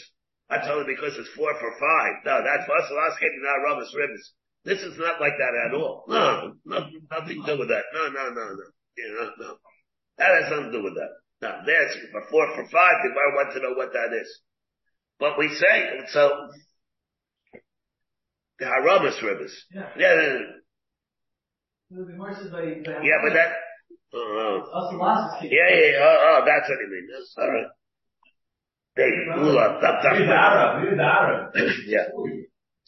That's only because it's four for five. No, that's us last scheme, not Rabbis ribbis. This is not like that at all. No, nothing, nothing to do with that. No, no, no, no. You know, no. That has nothing to do with that. Now, that's for four for five. The Gemara want to know what that is. But we say, so, the Haramis ribbis. Yeah. Yeah, yeah, yeah. The Gemara says by, by Yeah, but that, uh, us yeah, yeah, oh, oh, that's what you mean. That's all right. Hey, Ula, tap, tap, He's tap. Arab. He's Arab. Yeah.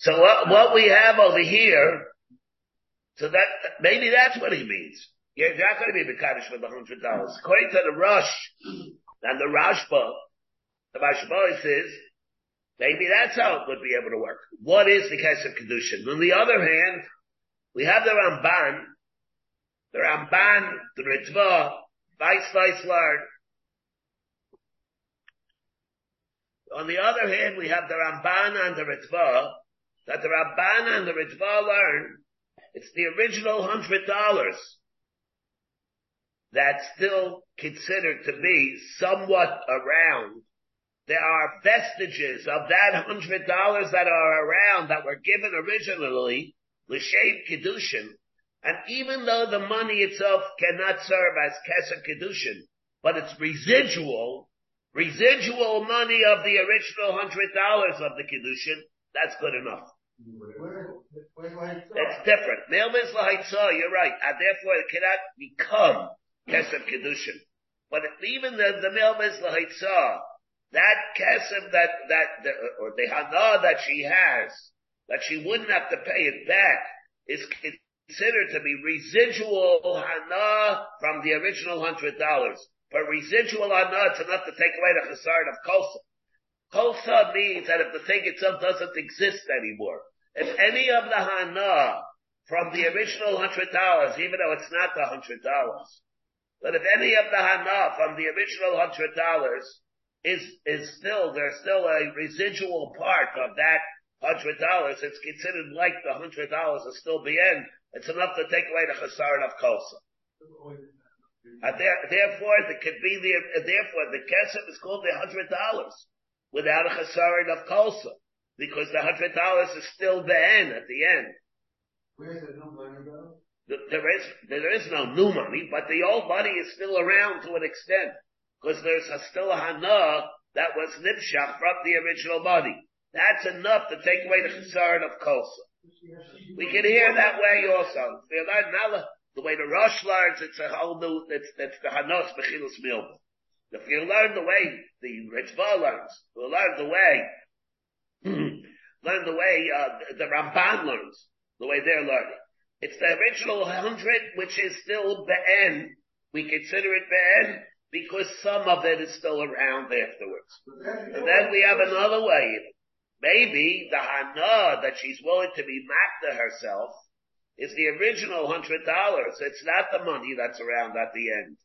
So what, what we have over here, so that, maybe that's what he means. You're not going to be Mekadosh with a hundred dollars. According to the Rosh and the Rashba, the Rashba says, maybe that's how it would be able to work. What is the case of Kedushin? On the other hand, we have the Ramban, the Ramban, the Ritva, Vice Vice Lard. On the other hand, we have the Ramban and the Ritva, that the Ramban and the Ritva learn, it's the original hundred dollars that's still considered to be somewhat around. There are vestiges of that hundred dollars that are around that were given originally, L'Shem Kedushin, and even though the money itself cannot serve as Kesef Kedushin, but it's residual, residual money of the original hundred dollars of the Kedushin, that's good enough. It's different. Milvis Lahaitzah, you're right, and therefore it cannot become Kesef Kedushin. But even the, the Milvis Lahaitzah, that Kesef that, that, the, or the Hana that she has, that she wouldn't have to pay it back is considered to be residual hana from the original hundred dollars. But residual hana it's not to take away the chasard of kosa. Kosa means that if the thing itself doesn't exist anymore, if any of the hana from the original hundred dollars, even though it's not the hundred dollars, but if any of the hana from the original hundred dollars is, is still, there's still a residual part of that hundred dollars, it's considered like the hundred dollars is still end. It's enough to take away the chasar of kosa. And there, therefore, the could be the, therefore the kesef is called the hundred dollars without a chasar of kosa. Because the hundred dollars is still the end at the end. Where's the new money go? There is, there is no new money, but the old money is still around to an extent. Because there's a, still a hana that was nipshach from the original money. That's enough to take away the chesed of kosa. We can hear that way also. The way the Rosh learns, it's a whole new, it's, it's the Hanos Bechilus Milba. If you learn the way the Ritva learns, you learn the way, learn the way, uh, the Ramban learns, the way they're learning. It's the original hundred, which is still Be'en. We consider it Be'en because some of it is still around afterwards. And then we have another way. Maybe the hana that she's willing to be makta herself is the original hundred dollars. It's not the money that's around at the end.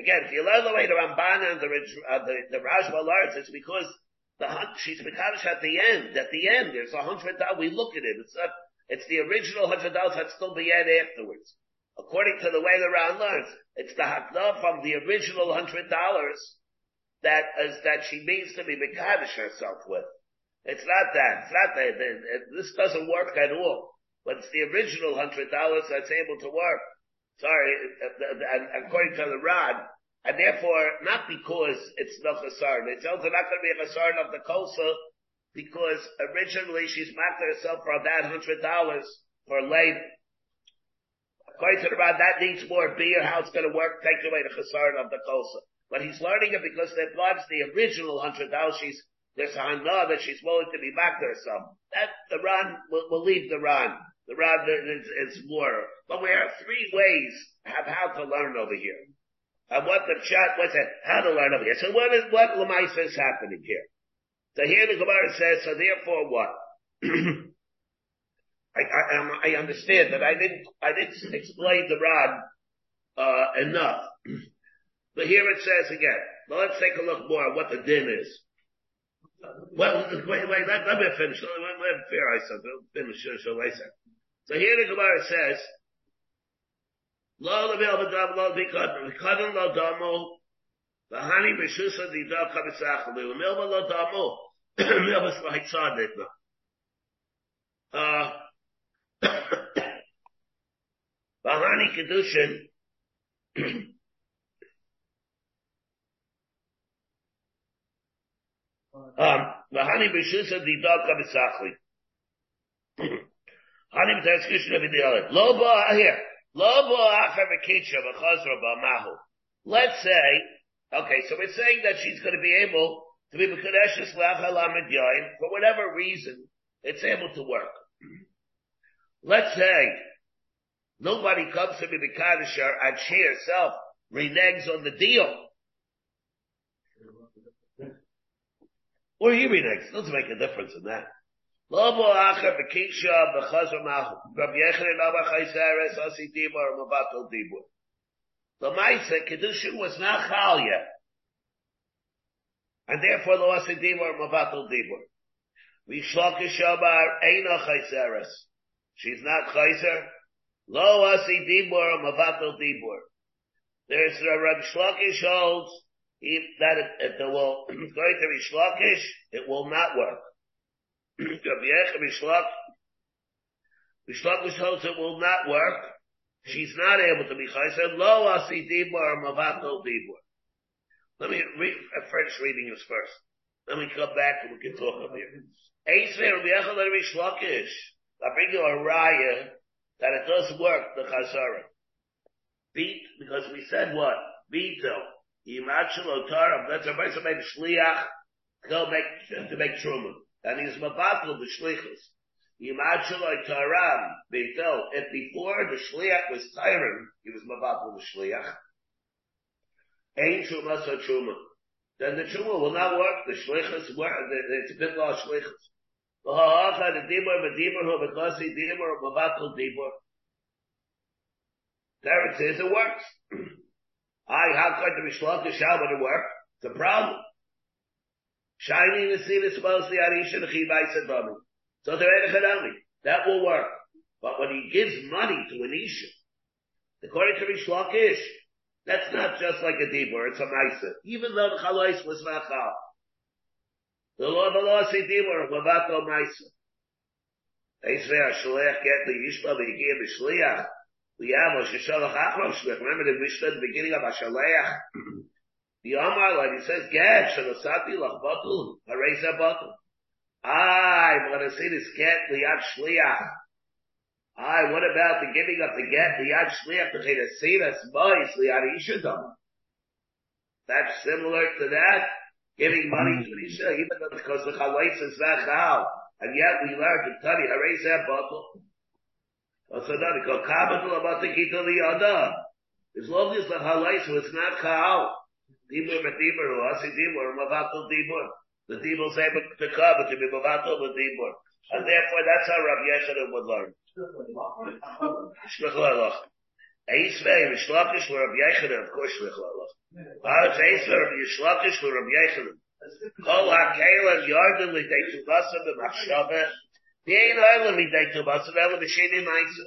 Again, if you learn the way the Ramban and the, uh, the, the learns, it's because the she's Mekadosh at the end. At the end, there's a hundred dollars. We look at it. It's it's the original hundred dollars that's still the end afterwards. According to the way the Ran learns, it's the hakna from the original hundred dollars that is that she means to be Mekadosh herself with. It's not that. It's not that. This doesn't work at all. But it's the original hundred dollars that's able to work. Sorry, according to the Rod, and therefore not because it's not chasarn. It's also not going to be a chasarn of the kosa because originally she's marked herself for that hundred dollars for labor. According to the Rod, that needs more beer. How it's going to work? Take away the chasarn of the kosa. But he's learning it because that was the original hundred dollars. She's there's a hana that she's willing to be back there some. That, the Ran, we'll, we'll leave the Ran. The Ran is, is more. But we have three ways of how to learn over here. And what the chat, what's that, how to learn over here. So what is, what Lamaisa is happening here? So here the Gemara says, so therefore what? I, I, I, understand that I didn't, I didn't explain the rod uh, enough. but here it says again, let's take a look more at what the din is. Well, wait, wait, let, let me finish. Let, let, let fair I said, finish, so here the Gemara says, Lo level v'dav lo bikad, v'kadon lo damo, v'hani b'shusa didav kabisach, v'milva lo damo, milva s'laitzadit no. Uh, v'hani kedushin, Um, honey b'shusa di daka kishna. Lo here. Lo v'chazra. Let's say, okay, so we're saying that she's going to be able to be b'kadeshes l'achalamed yain, for whatever reason, it's able to work. Let's say, nobody comes to be b'kadesher and she herself reneges on the deal. Or he reneges. Doesn't make a difference in that. The Maisa Kedushin was not Chal yet. And therefore the Asi Dibor Mabatel Dibor. Vishlokish Abar Eina Chayseres. She's not Chayser. Lo Asi Dibor Mabatel Dibor. There's Rabbi Shlokish holds if that if it will going to be shlokish, it will not work. Bishlokish holds it will not work. She's not able to be chayser. Lo asi dibur mavato dibur. Let me read, uh, finish reading this first. Then we come back and we can talk about here. Eisver Rabbi Yechel Shlokish. I bring you a raya that it does work, the chasara. Beat, because we said what? Beto. Yimachel Otaram, that's a person made shliach, to make, to make truma. And he's mabatel the shlichus. Yimachaloi Taram, Beitel, if before the Shliach was Tyron, he was Mavatul the Shliach, Ein Truma so Truma. Then the Truma will not work, the Shlichus work, it's a bit law Shlichus. V'ha'acha the Dibur, V'dibur, hu V'kosi Dibur, Mavatul Dibur. There it says it works. I, how could the Mishlach shall would it work? It's a problem. Shining the sea, the the Chivai Sadami. So the that will work. But when he gives money to an Isha, according to Rish Lakish, that's not just like a Dibur, it's a Maisa. Even though the Chalais was not Chal. The law, the law say ah, Dibur, Lavato Maisa. Eisvei HaShalech get the Yishma, the Yigim, the Shliach. We have a Shishalach Achram Shliach. Remember the Mishnah at the beginning of HaShalech? The Amar, like he says, Get, Shalasati Lachbatul, Hareza Batul. I, going to say this get liyad shliach. I, what about the giving of the get liyad shliach the sedas mois liyad ishadam? That's similar to that, giving money to the isha, even though because the chalais is that chal, and yet we learned to harei zeh bottle. Also that, because kabatul about the kita liyada. As long as the halais was not chal, dibur betibur, or asi dibur, mavatul dibur. The Dibur is able to be Mavato the Dibur. And therefore that's how Rabbi Yechanan would learn. Shmich Eisvei, Mishlakish for Rabbi Yechanan, of course Shmich Lelach. Eisvei, Rabbi Yishlakish for Rabbi Yechanan. Kol HaKelan Yarden Lidei Tuvasa B'machshava. The Ein Lidei Tuvasa V'ela B'sheni Maisa.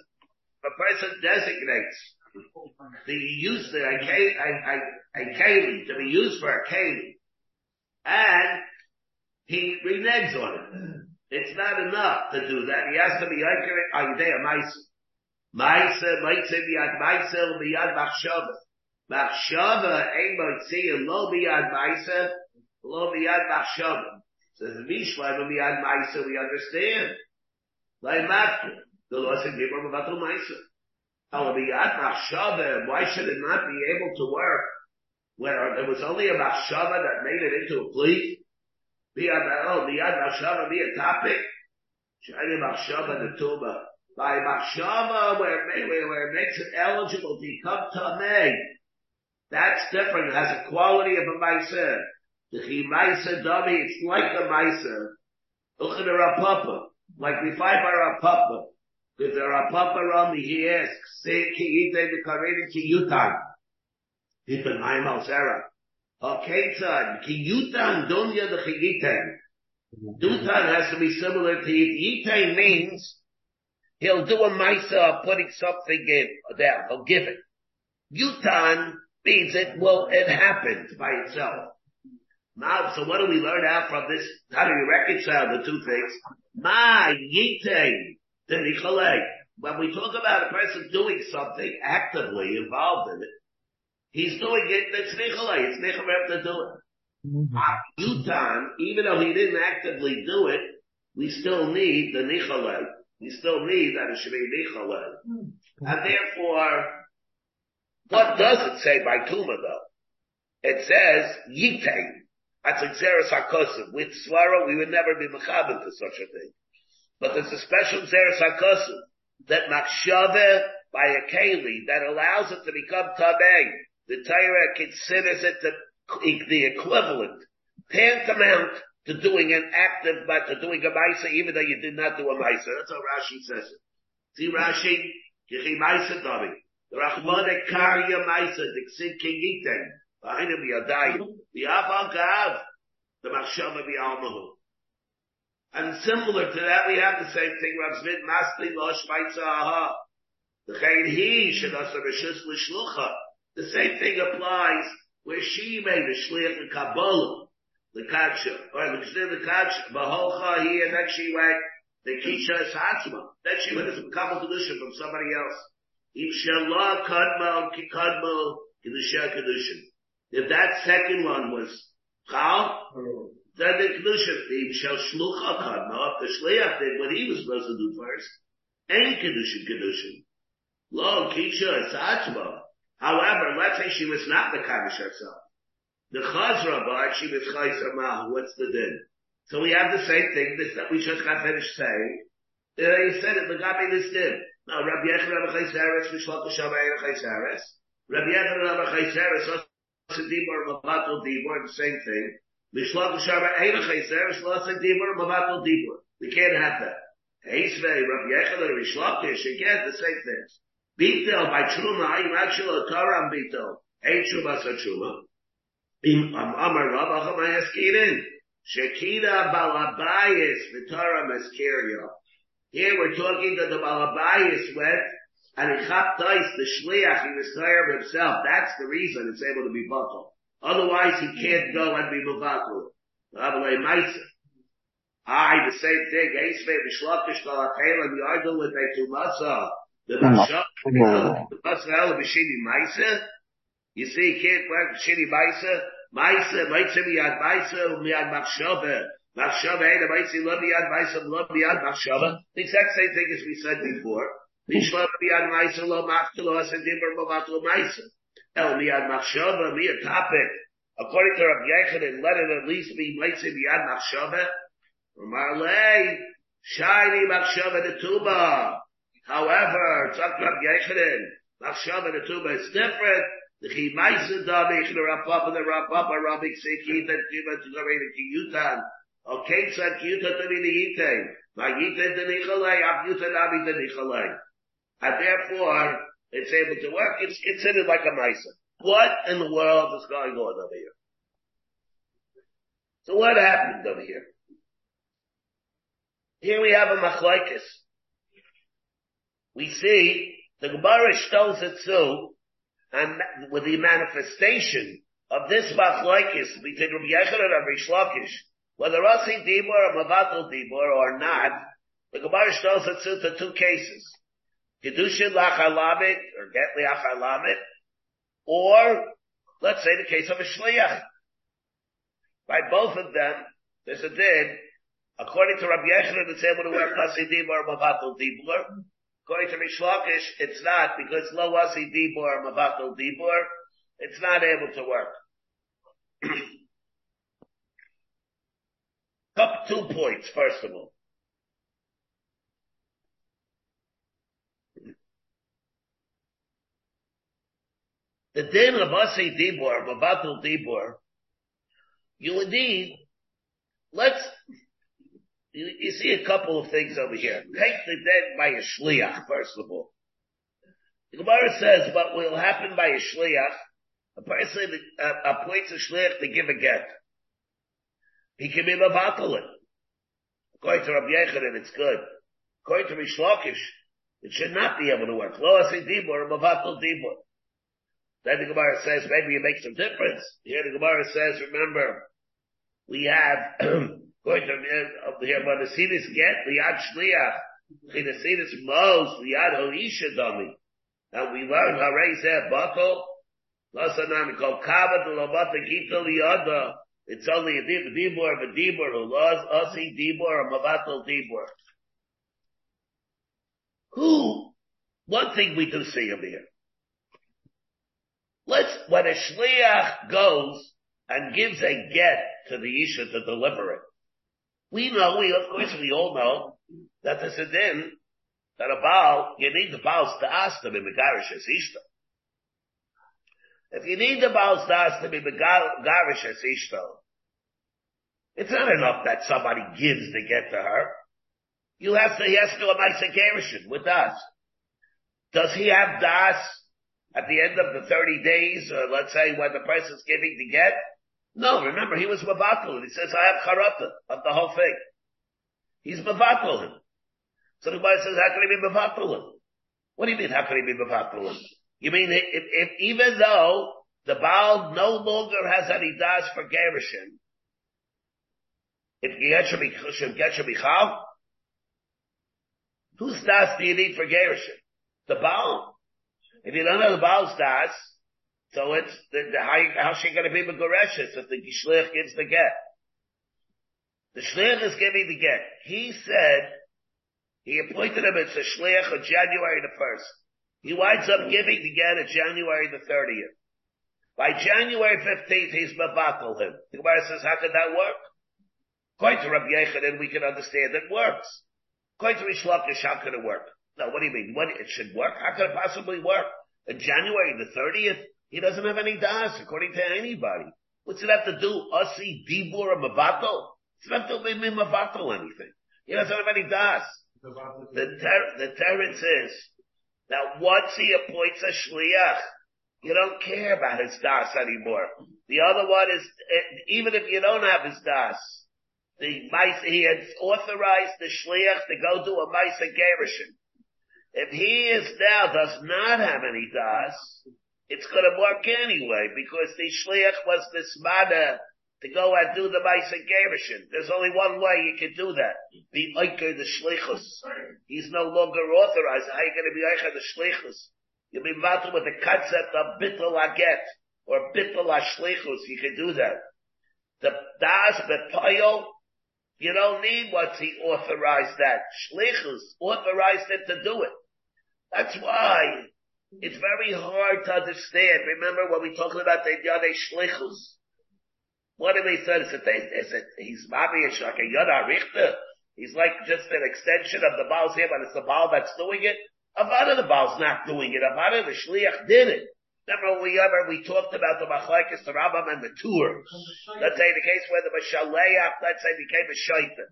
A person designates the use the a keli to be used for a keli. And he reneges on it. It's not enough to do that. He has to be Aykeret Ayidea Maisa. Maisa, Maisa biyad Maisa, biyad Machshava. Machshava, ein Moitzi, lo biyad Maisa, lo biyad Machshava. Says Mishleim biyad Maisa, we understand. Like Matka, the law said, give him the Maisa. Oh, why should it not be able to work? Where there was only a Machshava that made it into a plea? Biyad, oh, biyad machshava, be a topic. Shani machshava the tuba. By machshava, where, where, it makes it eligible to become tamei. That's different. It has a quality of a meiser. The chimaisa dummy, it's like a meiser. Uchin a rapapa. Like we find by rapapa. If the rapapa on he asks, say ki yite the karedi ki yutan. People nine al sarah. Haketzad, ki yutan dunya the chiyiten. Dutan has to be similar to it. Means he'll do a maisa of putting something in there. He'll give it. Yutan means it will, it happens by itself. Now, so what do we learn out from this? How do we reconcile the two things? My Ma yitain the nicholei. When we talk about a person doing something actively involved in it, He's doing it, that's Nicholai, it's Nicholai to do it. Mm-hmm. Yutan, even though he didn't actively do it, we still need the Nicholai. We still need that it should be Nicholai. Mm-hmm. And therefore, what does it say by Tuma though? It says, Yiteng. That's Zeres HaKosim. With Swara, we would never be Mechabit to such a thing. But there's a special Zeres HaKosim that Makshave by a Keli that allows it to become Tabeng the Torah considers it the, equivalent, tantamount to doing an active, but to doing a Maisa, even though you did not do a Maisa. That's how Rashi says it. See Rashi, Yechi Maisa Davi. The Rachmane Karya Maisa, Ksid King Yiten, behind him Yadayim, the Aval Gav, the Machshava B'Almahu. And similar to that, we have the same thing, Rav Smith, Masli Lo. The Chayin Hi, Shadasa Rishus L'Shlucha. The same thing applies where she made a shliach in Kabbalah, the kadsha, or the kshir the kadsha, baholcha here, and then she went, the kisha is hatzma. Then she went as a couple kedusha from somebody else. If shalah kadma, kadma, kedusha kedusha. If that second one was chal, then the kedusha, if shall shlucha kadma, the shliach did what he was supposed to do first, ain't kedusha kedusha. Lo kisha is hatzma. However, let's say she was not the Kaddish herself. The Chazra but she was Chayzer what's the din? So we have the same thing this, that we just got finished saying. Uh, he said it, the Gabi listed. Now, Rabbi Yechon, Rabbi Chayseres, Mishlok Shava, Eir Chayseres. Rabbi Yechon, Rabbi Chayseres, Los Dibor, Mavatul Dibor, the same thing. Mishlok Shava, Eir Chayseres, Los Dibor, Mavatul Dibor. We can't have that. Heisvei, Rabbi Yechon, Rabbi Shlokish, again, the same things. Bitel, by Truma, I'm actually a Torah Bitel. Ein Truma, so Truma. Im Amar Rabba, Chamay Eskirin. Shekida Balabayis, V'Torah Meskirio. Here we're talking that the Balabayis went and he chaptais the shliach, he was tired of himself. That's the reason it's able to be buckled. Otherwise he can't go and be Maisa. I, the same thing, Eisvei B'Shlokish Balatela, we argue with a Tumasa. The Mashah, the B'Shini Maisa. You see, he can't work B'Shini Maisa. Maisa, Maisa Miyad Maisa, Miyad Machshava. Machshava, hey, the Maisa, Lo Miyad Maisa, Lo Miyad Machshava. The exact same thing as we said before. Mishla Miyad Maisa, Lo Machshava, Asendim, Mavatul Maisa. El Miyad Machshava, Miyad topic. According to Rabbi Yechon, let it at least be Maisa Miyad Machshava. Marley, shiny Machshava the Tuba. However, Tzak Rabbi Yechonin, Machshava the Tuba is different. The Chimaisa Davi, the Rapapa, the Rapapa, Rabbi Sekit, and Kiva to the Kiyutan. Okay, Tzak Kiyutan to be the Yite. Magita to Nicholai, Abuta Nabi to Nicholai. And therefore, it's able to work. It's considered like a Maisa. What in the world is going on over here? So what happened over here? Here we have a machlokes. We see the Gemara shows it so, and with the manifestation of this machlokes between Rabbi Yechon and Rabbi Shlokish, whether Rasi Dibor or Mavatul Dibor or not, the Gemara shows it so to two cases. Kedushin Lachalamit, or Get Liachalamit, or, let's say the case of a Shliach. By both of them, there's a din According to Rabbi Yechon, it's able to work Asi Dibor or Mavatul. According to Rishlakish, it's not, because Lo Asi Dibor or Mavatul Dibor, it's not able to work. Up two points, first of all. The din of Asi Dibor, Mavatul Dibor, you indeed, let's, you, you, see a couple of things over here. Take the dead by a shliach, first of all. The Gemara says what will happen by a shliach, a person uh, appoints a shliach to give a get. He can be mavatalin. According to Rabbi Yechanan, it's good. According to Rishlakish, it should not be able to work. Lo asi dibur, mavatal dibur. Then the Gemara says maybe it makes some difference. Here the Gemara says, remember, we have going to here, but the Sidis get liad shliach, in the Sidis mos liad hoisha dami. And we learn harei zeh batal, lasanami kol kava de lobata gita liada. It's only a dibur of a dibur who loves asi dibur or mavatal dibur. Who, one thing we do see over here. Let's, when a shliach goes and gives a get to the Isha to deliver it, we know, we, of course, we all know that there's a din that a Baal, you need the Baal's to ask them in Megarish as Ishta. If you need the Baal's to ask them in Megarish as Ishta, it's not enough that somebody gives the get to her. You have to, he has to do a Maisa with us. Does he have Das at the end of the 30 days, or let's say when the person's giving the get? No, remember, he was Mavatul, he says, I have Charata of the whole thing. He's Mavatul. So the Gemara says, how can he be Mavatul? What do you mean, how can he be Mavatul? You mean, if, if, even though the Baal no longer has any das for Gerushin, if Geshem Geshem Michal, whose das do you need for Gerushin? The Baal. If you don't know the Baal's das, so it's, the, the, how, she gonna be Begoreshes if the Shlich gives the get? The Shlich is giving the get. He said, he appointed him as a Shlich on January the 1st. He winds up giving the get on January the 30th. By January 15th, he's Mabatal him. The Gemara says, how could that work? According to Rabbi Yechanan, we can understand it works. According to Rish Lakish, how could it work? No, what do you mean? What, it should work? How could it possibly work? In January the 30th, he doesn't have any das, according to anybody. What's it have to do? Asi, Dibur, Mavato? It's not to be Mavato anything. He doesn't have any das. The, ter- the Teretz is, that once he appoints a Shliach, you don't care about his das anymore. The other one is, eh, even if you don't have his das, the mice, he has authorized the shliach to go do a mice gerushin. If he is now does not have any das, it's going to work anyway because the shliach was this mana to go and do the mice gerushin. There's only one way you can do that. Be oiker the shlichus. He's no longer authorized. How are you going to be oiker the shlichus? You'll be matter with the concept of bittul aget or bittul ashlichus. You can do that. The das bepayol, you don't need what he authorized that. Shlichus authorized him to do it. That's why it's very hard to understand. Remember when we talked about the Yade Shlichus? What did they say? Is it, is it he's Mabiyish like a Yada Richter? He's like just an extension of the Baal's here, but it's the Baal that's doing it. Avada the Baal's not doing it. Avada the Shliach did it. Remember we ever, we talked about the Machlaikis, the Rambam, and the tour. Let's say the case where the Mashaleach, let's say became a Shaitan.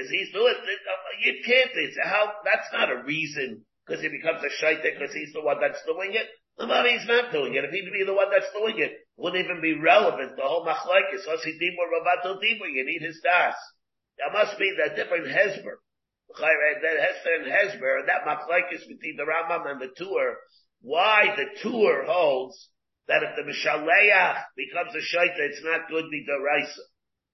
As he's doing it, you can't, it's how, that's not a reason, because he becomes a Shaitan, because he's the one that's doing it. The he's not doing it. If he'd be the one that's doing it, wouldn't even be relevant. The whole Machlaikis, Osi Dibur, Ravato Dibur, you need his Das. That must be the different Hezber. That Hester and Hezber, that machlaikis between the Rambam and the Tur, why the Tur holds that if the Mishaleach becomes a Shaita, it's not good Midoraisa.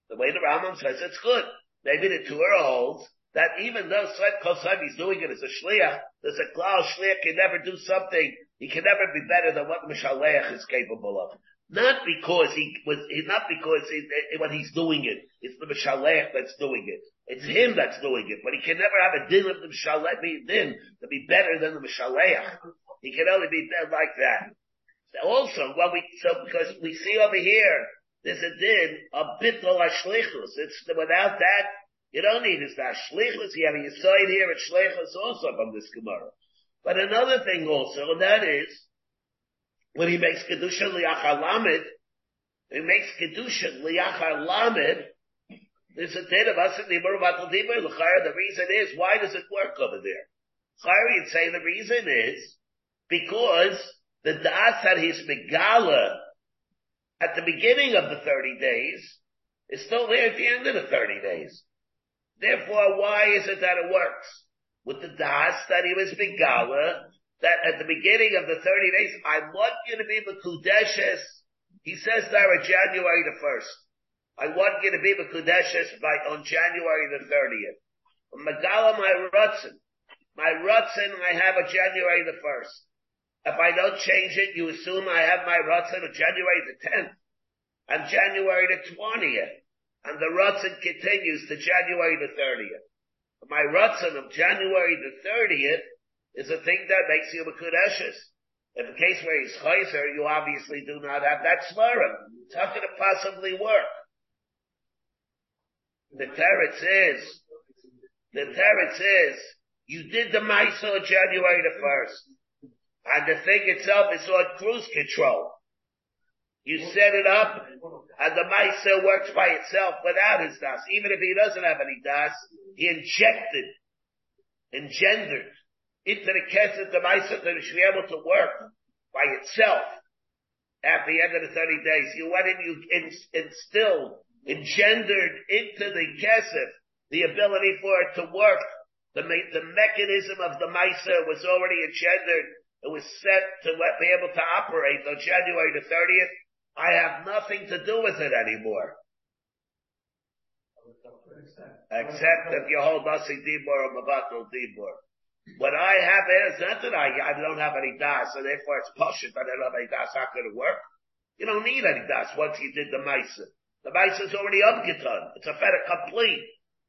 The way the Rambam says it's good. Maybe the Tur holds that even though Svet Kosai is doing it as a Shliach, there's a klal Shliach can never do something, he can never be better than what Mishaleach is capable of. Not because he was, not because he, when he's doing it, it's the Mishalech that's doing it. It's him that's doing it, but he can never have a din of the Mishalech, din to be better than the Mishalech. He can only be like that. Also, what we, so because we see over here, there's a din of bittul ashlichus. It's, without that, you don't need this ashlichus. You have a side here at shlichus also from this Gemara. But another thing also, and that is, when he makes kedusha liyachar lamed, he makes kedusha liyachar lamed. There's a din of us in the Batal Dibur. The reason is why does it work over there? Chayr, you'd say the reason is because the das that he's megala at the beginning of the 30 days is still there at the end of the 30 days. Therefore, why is it that it works? With the das that he was megala that at the beginning of the 30 days, I want you to be Mekudeshes. He says there on January the 1st. I want you to be Mekudeshes by, on January the 30th. Megala my Rutzen. My Rutzen I have on January the 1st. If I don't change it, you assume I have my Rutzen on January the 10th. And January the 20th. And the Rutzen continues to January the 30th. My Rutzen of January the 30th is a thing that makes you a Kudeshes. In the case where he's Chayzer, you obviously do not have that Svarim. How could it possibly work? The Teretz is, the Teretz is, you did the Maisa January the 1st. And the thing itself is on cruise control. You set it up, and the Maisa works by itself without his Das. Even if he doesn't have any Das, he injected, engendered into the Kesed the Maisa that it should be able to work by itself at the end of the 30 days. You went and you instilled, engendered into the Kesed the ability for it to work. The, the mechanism of the Maisa was already engendered. It was set to be able to operate on January the 30th. I have nothing to do with it anymore. Except if you hold Nasi Dibor or Mabatul Dibor. What I have is not that I, I don't have any das, so therefore it's poshut, But I don't have any das, how could it work? You don't need any das once you did the Maisa. The Maisa is already upgeton. It's a feta complete.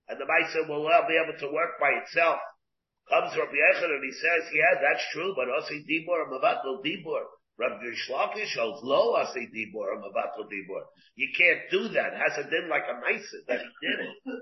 And the Maisa will well be able to work by itself. Comes Rabbi Echad and he says, yeah, that's true, but Asi Dibor, Mavatul Dibor. Reish Lakish holds low Asi Dibor, Mavatul Dibor. You can't do that. It has a din like a Maisa that he did it.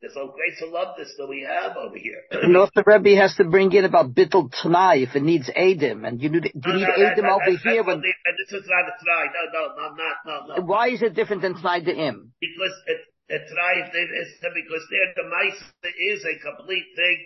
There's no of love this that we have over here. And also Rebbe has to bring in about bittul t'nai if it needs Adim, and you need, you No, need no, Adim that- over here when, and this is not a try. No, no, no, not, no, no. why is it different than t'nai de'im? Because it, it tries, it's because there the mice is a complete thing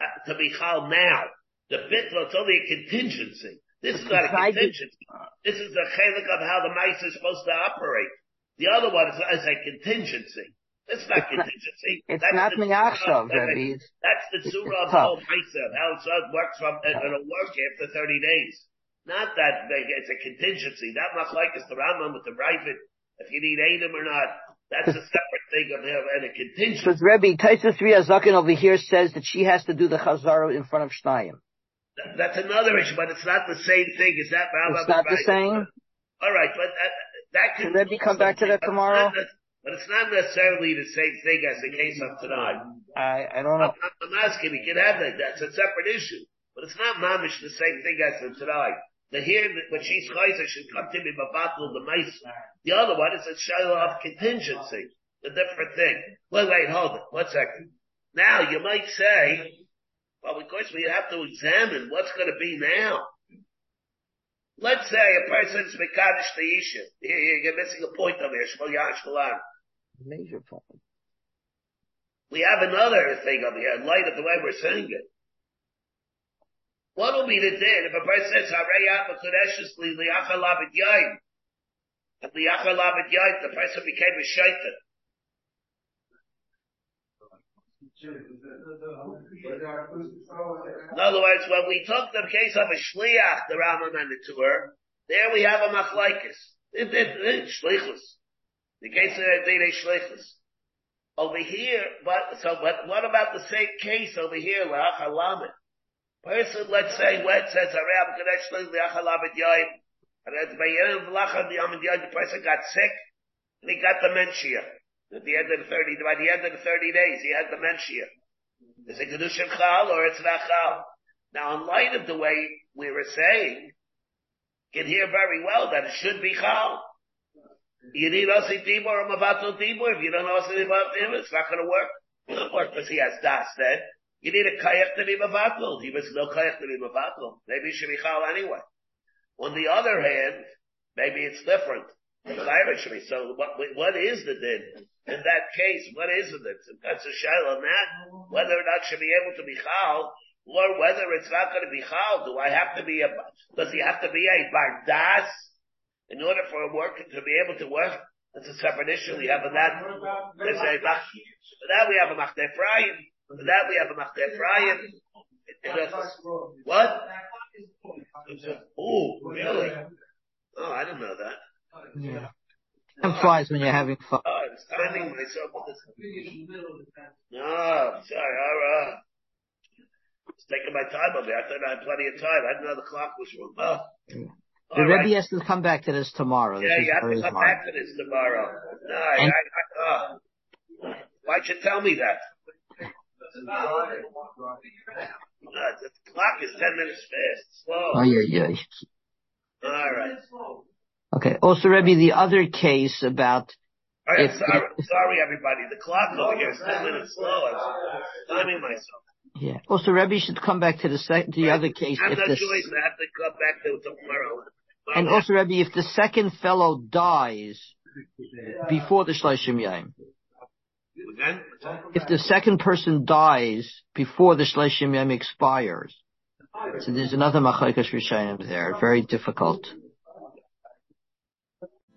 uh, to be chal now. The bitl, it's only a contingency. This is not a contingency. This is the chelik of how the mice is supposed to operate. The other one is, is a contingency. It's not It's not- contingency. It's That's not the- miyachshav, Rebbe. That's the surah of whole tough. How it works from, it'll work after 30 days. Not that they, it's a contingency. That much like is the Rambam with the Raavad, if you need Adam or not, that's a separate thing of him and a contingency. Because Rebbe, Tosfos Ri HaZaken over here says that she has to do the chazara in front of Shnayim. That- That's another issue, but it's not the same thing. Is that Rambam? It's not the same? Alright, but that, that could... Can Rebbe come back to that tomorrow? But it's not necessarily the same thing as the case of tonight. I, I don't I'm, know. I'm asking, we can have that. That's a separate issue. But it's not mamish the same thing as the tonight. The here, when she's chayzer, should come to me, babatul, the mice. The other one is a shiloh of contingency. A different thing. Wait, wait, hold it. One second. Now, you might say, well, of course we have to examine what's going to be now. Let's say a person's Mekadosh the Isha. You're missing a point over here. Shmuel Yan Shmuel Major point. We have another thing over here, in light of the way we're saying it. What will be the din if a person says, Harei Yapa Kodeshes Li Liacha Labit Yain? At Liacha Labit Yain, the person became a shaitan. In other words, when we took the case of a Shliach, the Rambam and the Tur, there we have a it, Shlichus. The case of Dine Shlichus. Over here, but, so, but what about the same case over here, La'ach Halamet? Person, let's say, wet says, Arab Kadesh La'ach Halamet Yoim, and at the end of La'ach Halamet Yoim, the person got sick, and he got dementia. At the end of the 30, by the end of the 30 days, he had dementia. Is it Kedushim Chal or it's not Chal? Now, in light of the way we were saying, can hear very well that it should be Chal. You need Osi Tibor or Mavato Tibor. If you don't know Osi Tibor, it's not going to work. It won't work because he has Das then. You need a Kayach to be Mavato. He was no Kayach to be Mavato. Maybe it should be Chal anyway. On the other hand, maybe it's different. So what, what is the din? In that case, what is it? That's a shayla on that. Whether or not should be able to be chal, or whether it's not going to be chal. Do I have to be a, does he have to be a bardas in order for a worker to be able to work? That's a separate issue. We have a that, there's a, for that we have a Machaneh Ephraim. For that we have a Machaneh Ephraim. What? Oh, really? Oh, I didn't know that. Yeah. Time flies when you're having fun. Oh, I was timing myself with this. No, I'm sorry, alright. I taking my time over there. I thought I had plenty of time. I didn't know the clock was wrong. Oh. The All right. Rebbe has to come back to this tomorrow. Yeah, is you have to come smart. back to this tomorrow. No, I, I, I, oh. Why'd you tell me that? Uh, the clock is ten minutes fast. Slow. Oh, yeah, yeah. Alright. Okay. Oh, also, Rebbe, the other case about oh, If- sorry, sorry everybody. The clock over here is ten minutes slow. I'm timing myself. yeah. Oh, also, Rebbe should come back to the sec- the other case I have if no the choice. I have to come back to tomorrow. and also Rebbe if the second fellow dies before the Shloshim Yom. Again? If the second person dies before the Shloshim Yom expires, so there's another Machaikash Rishayim there. Very difficult.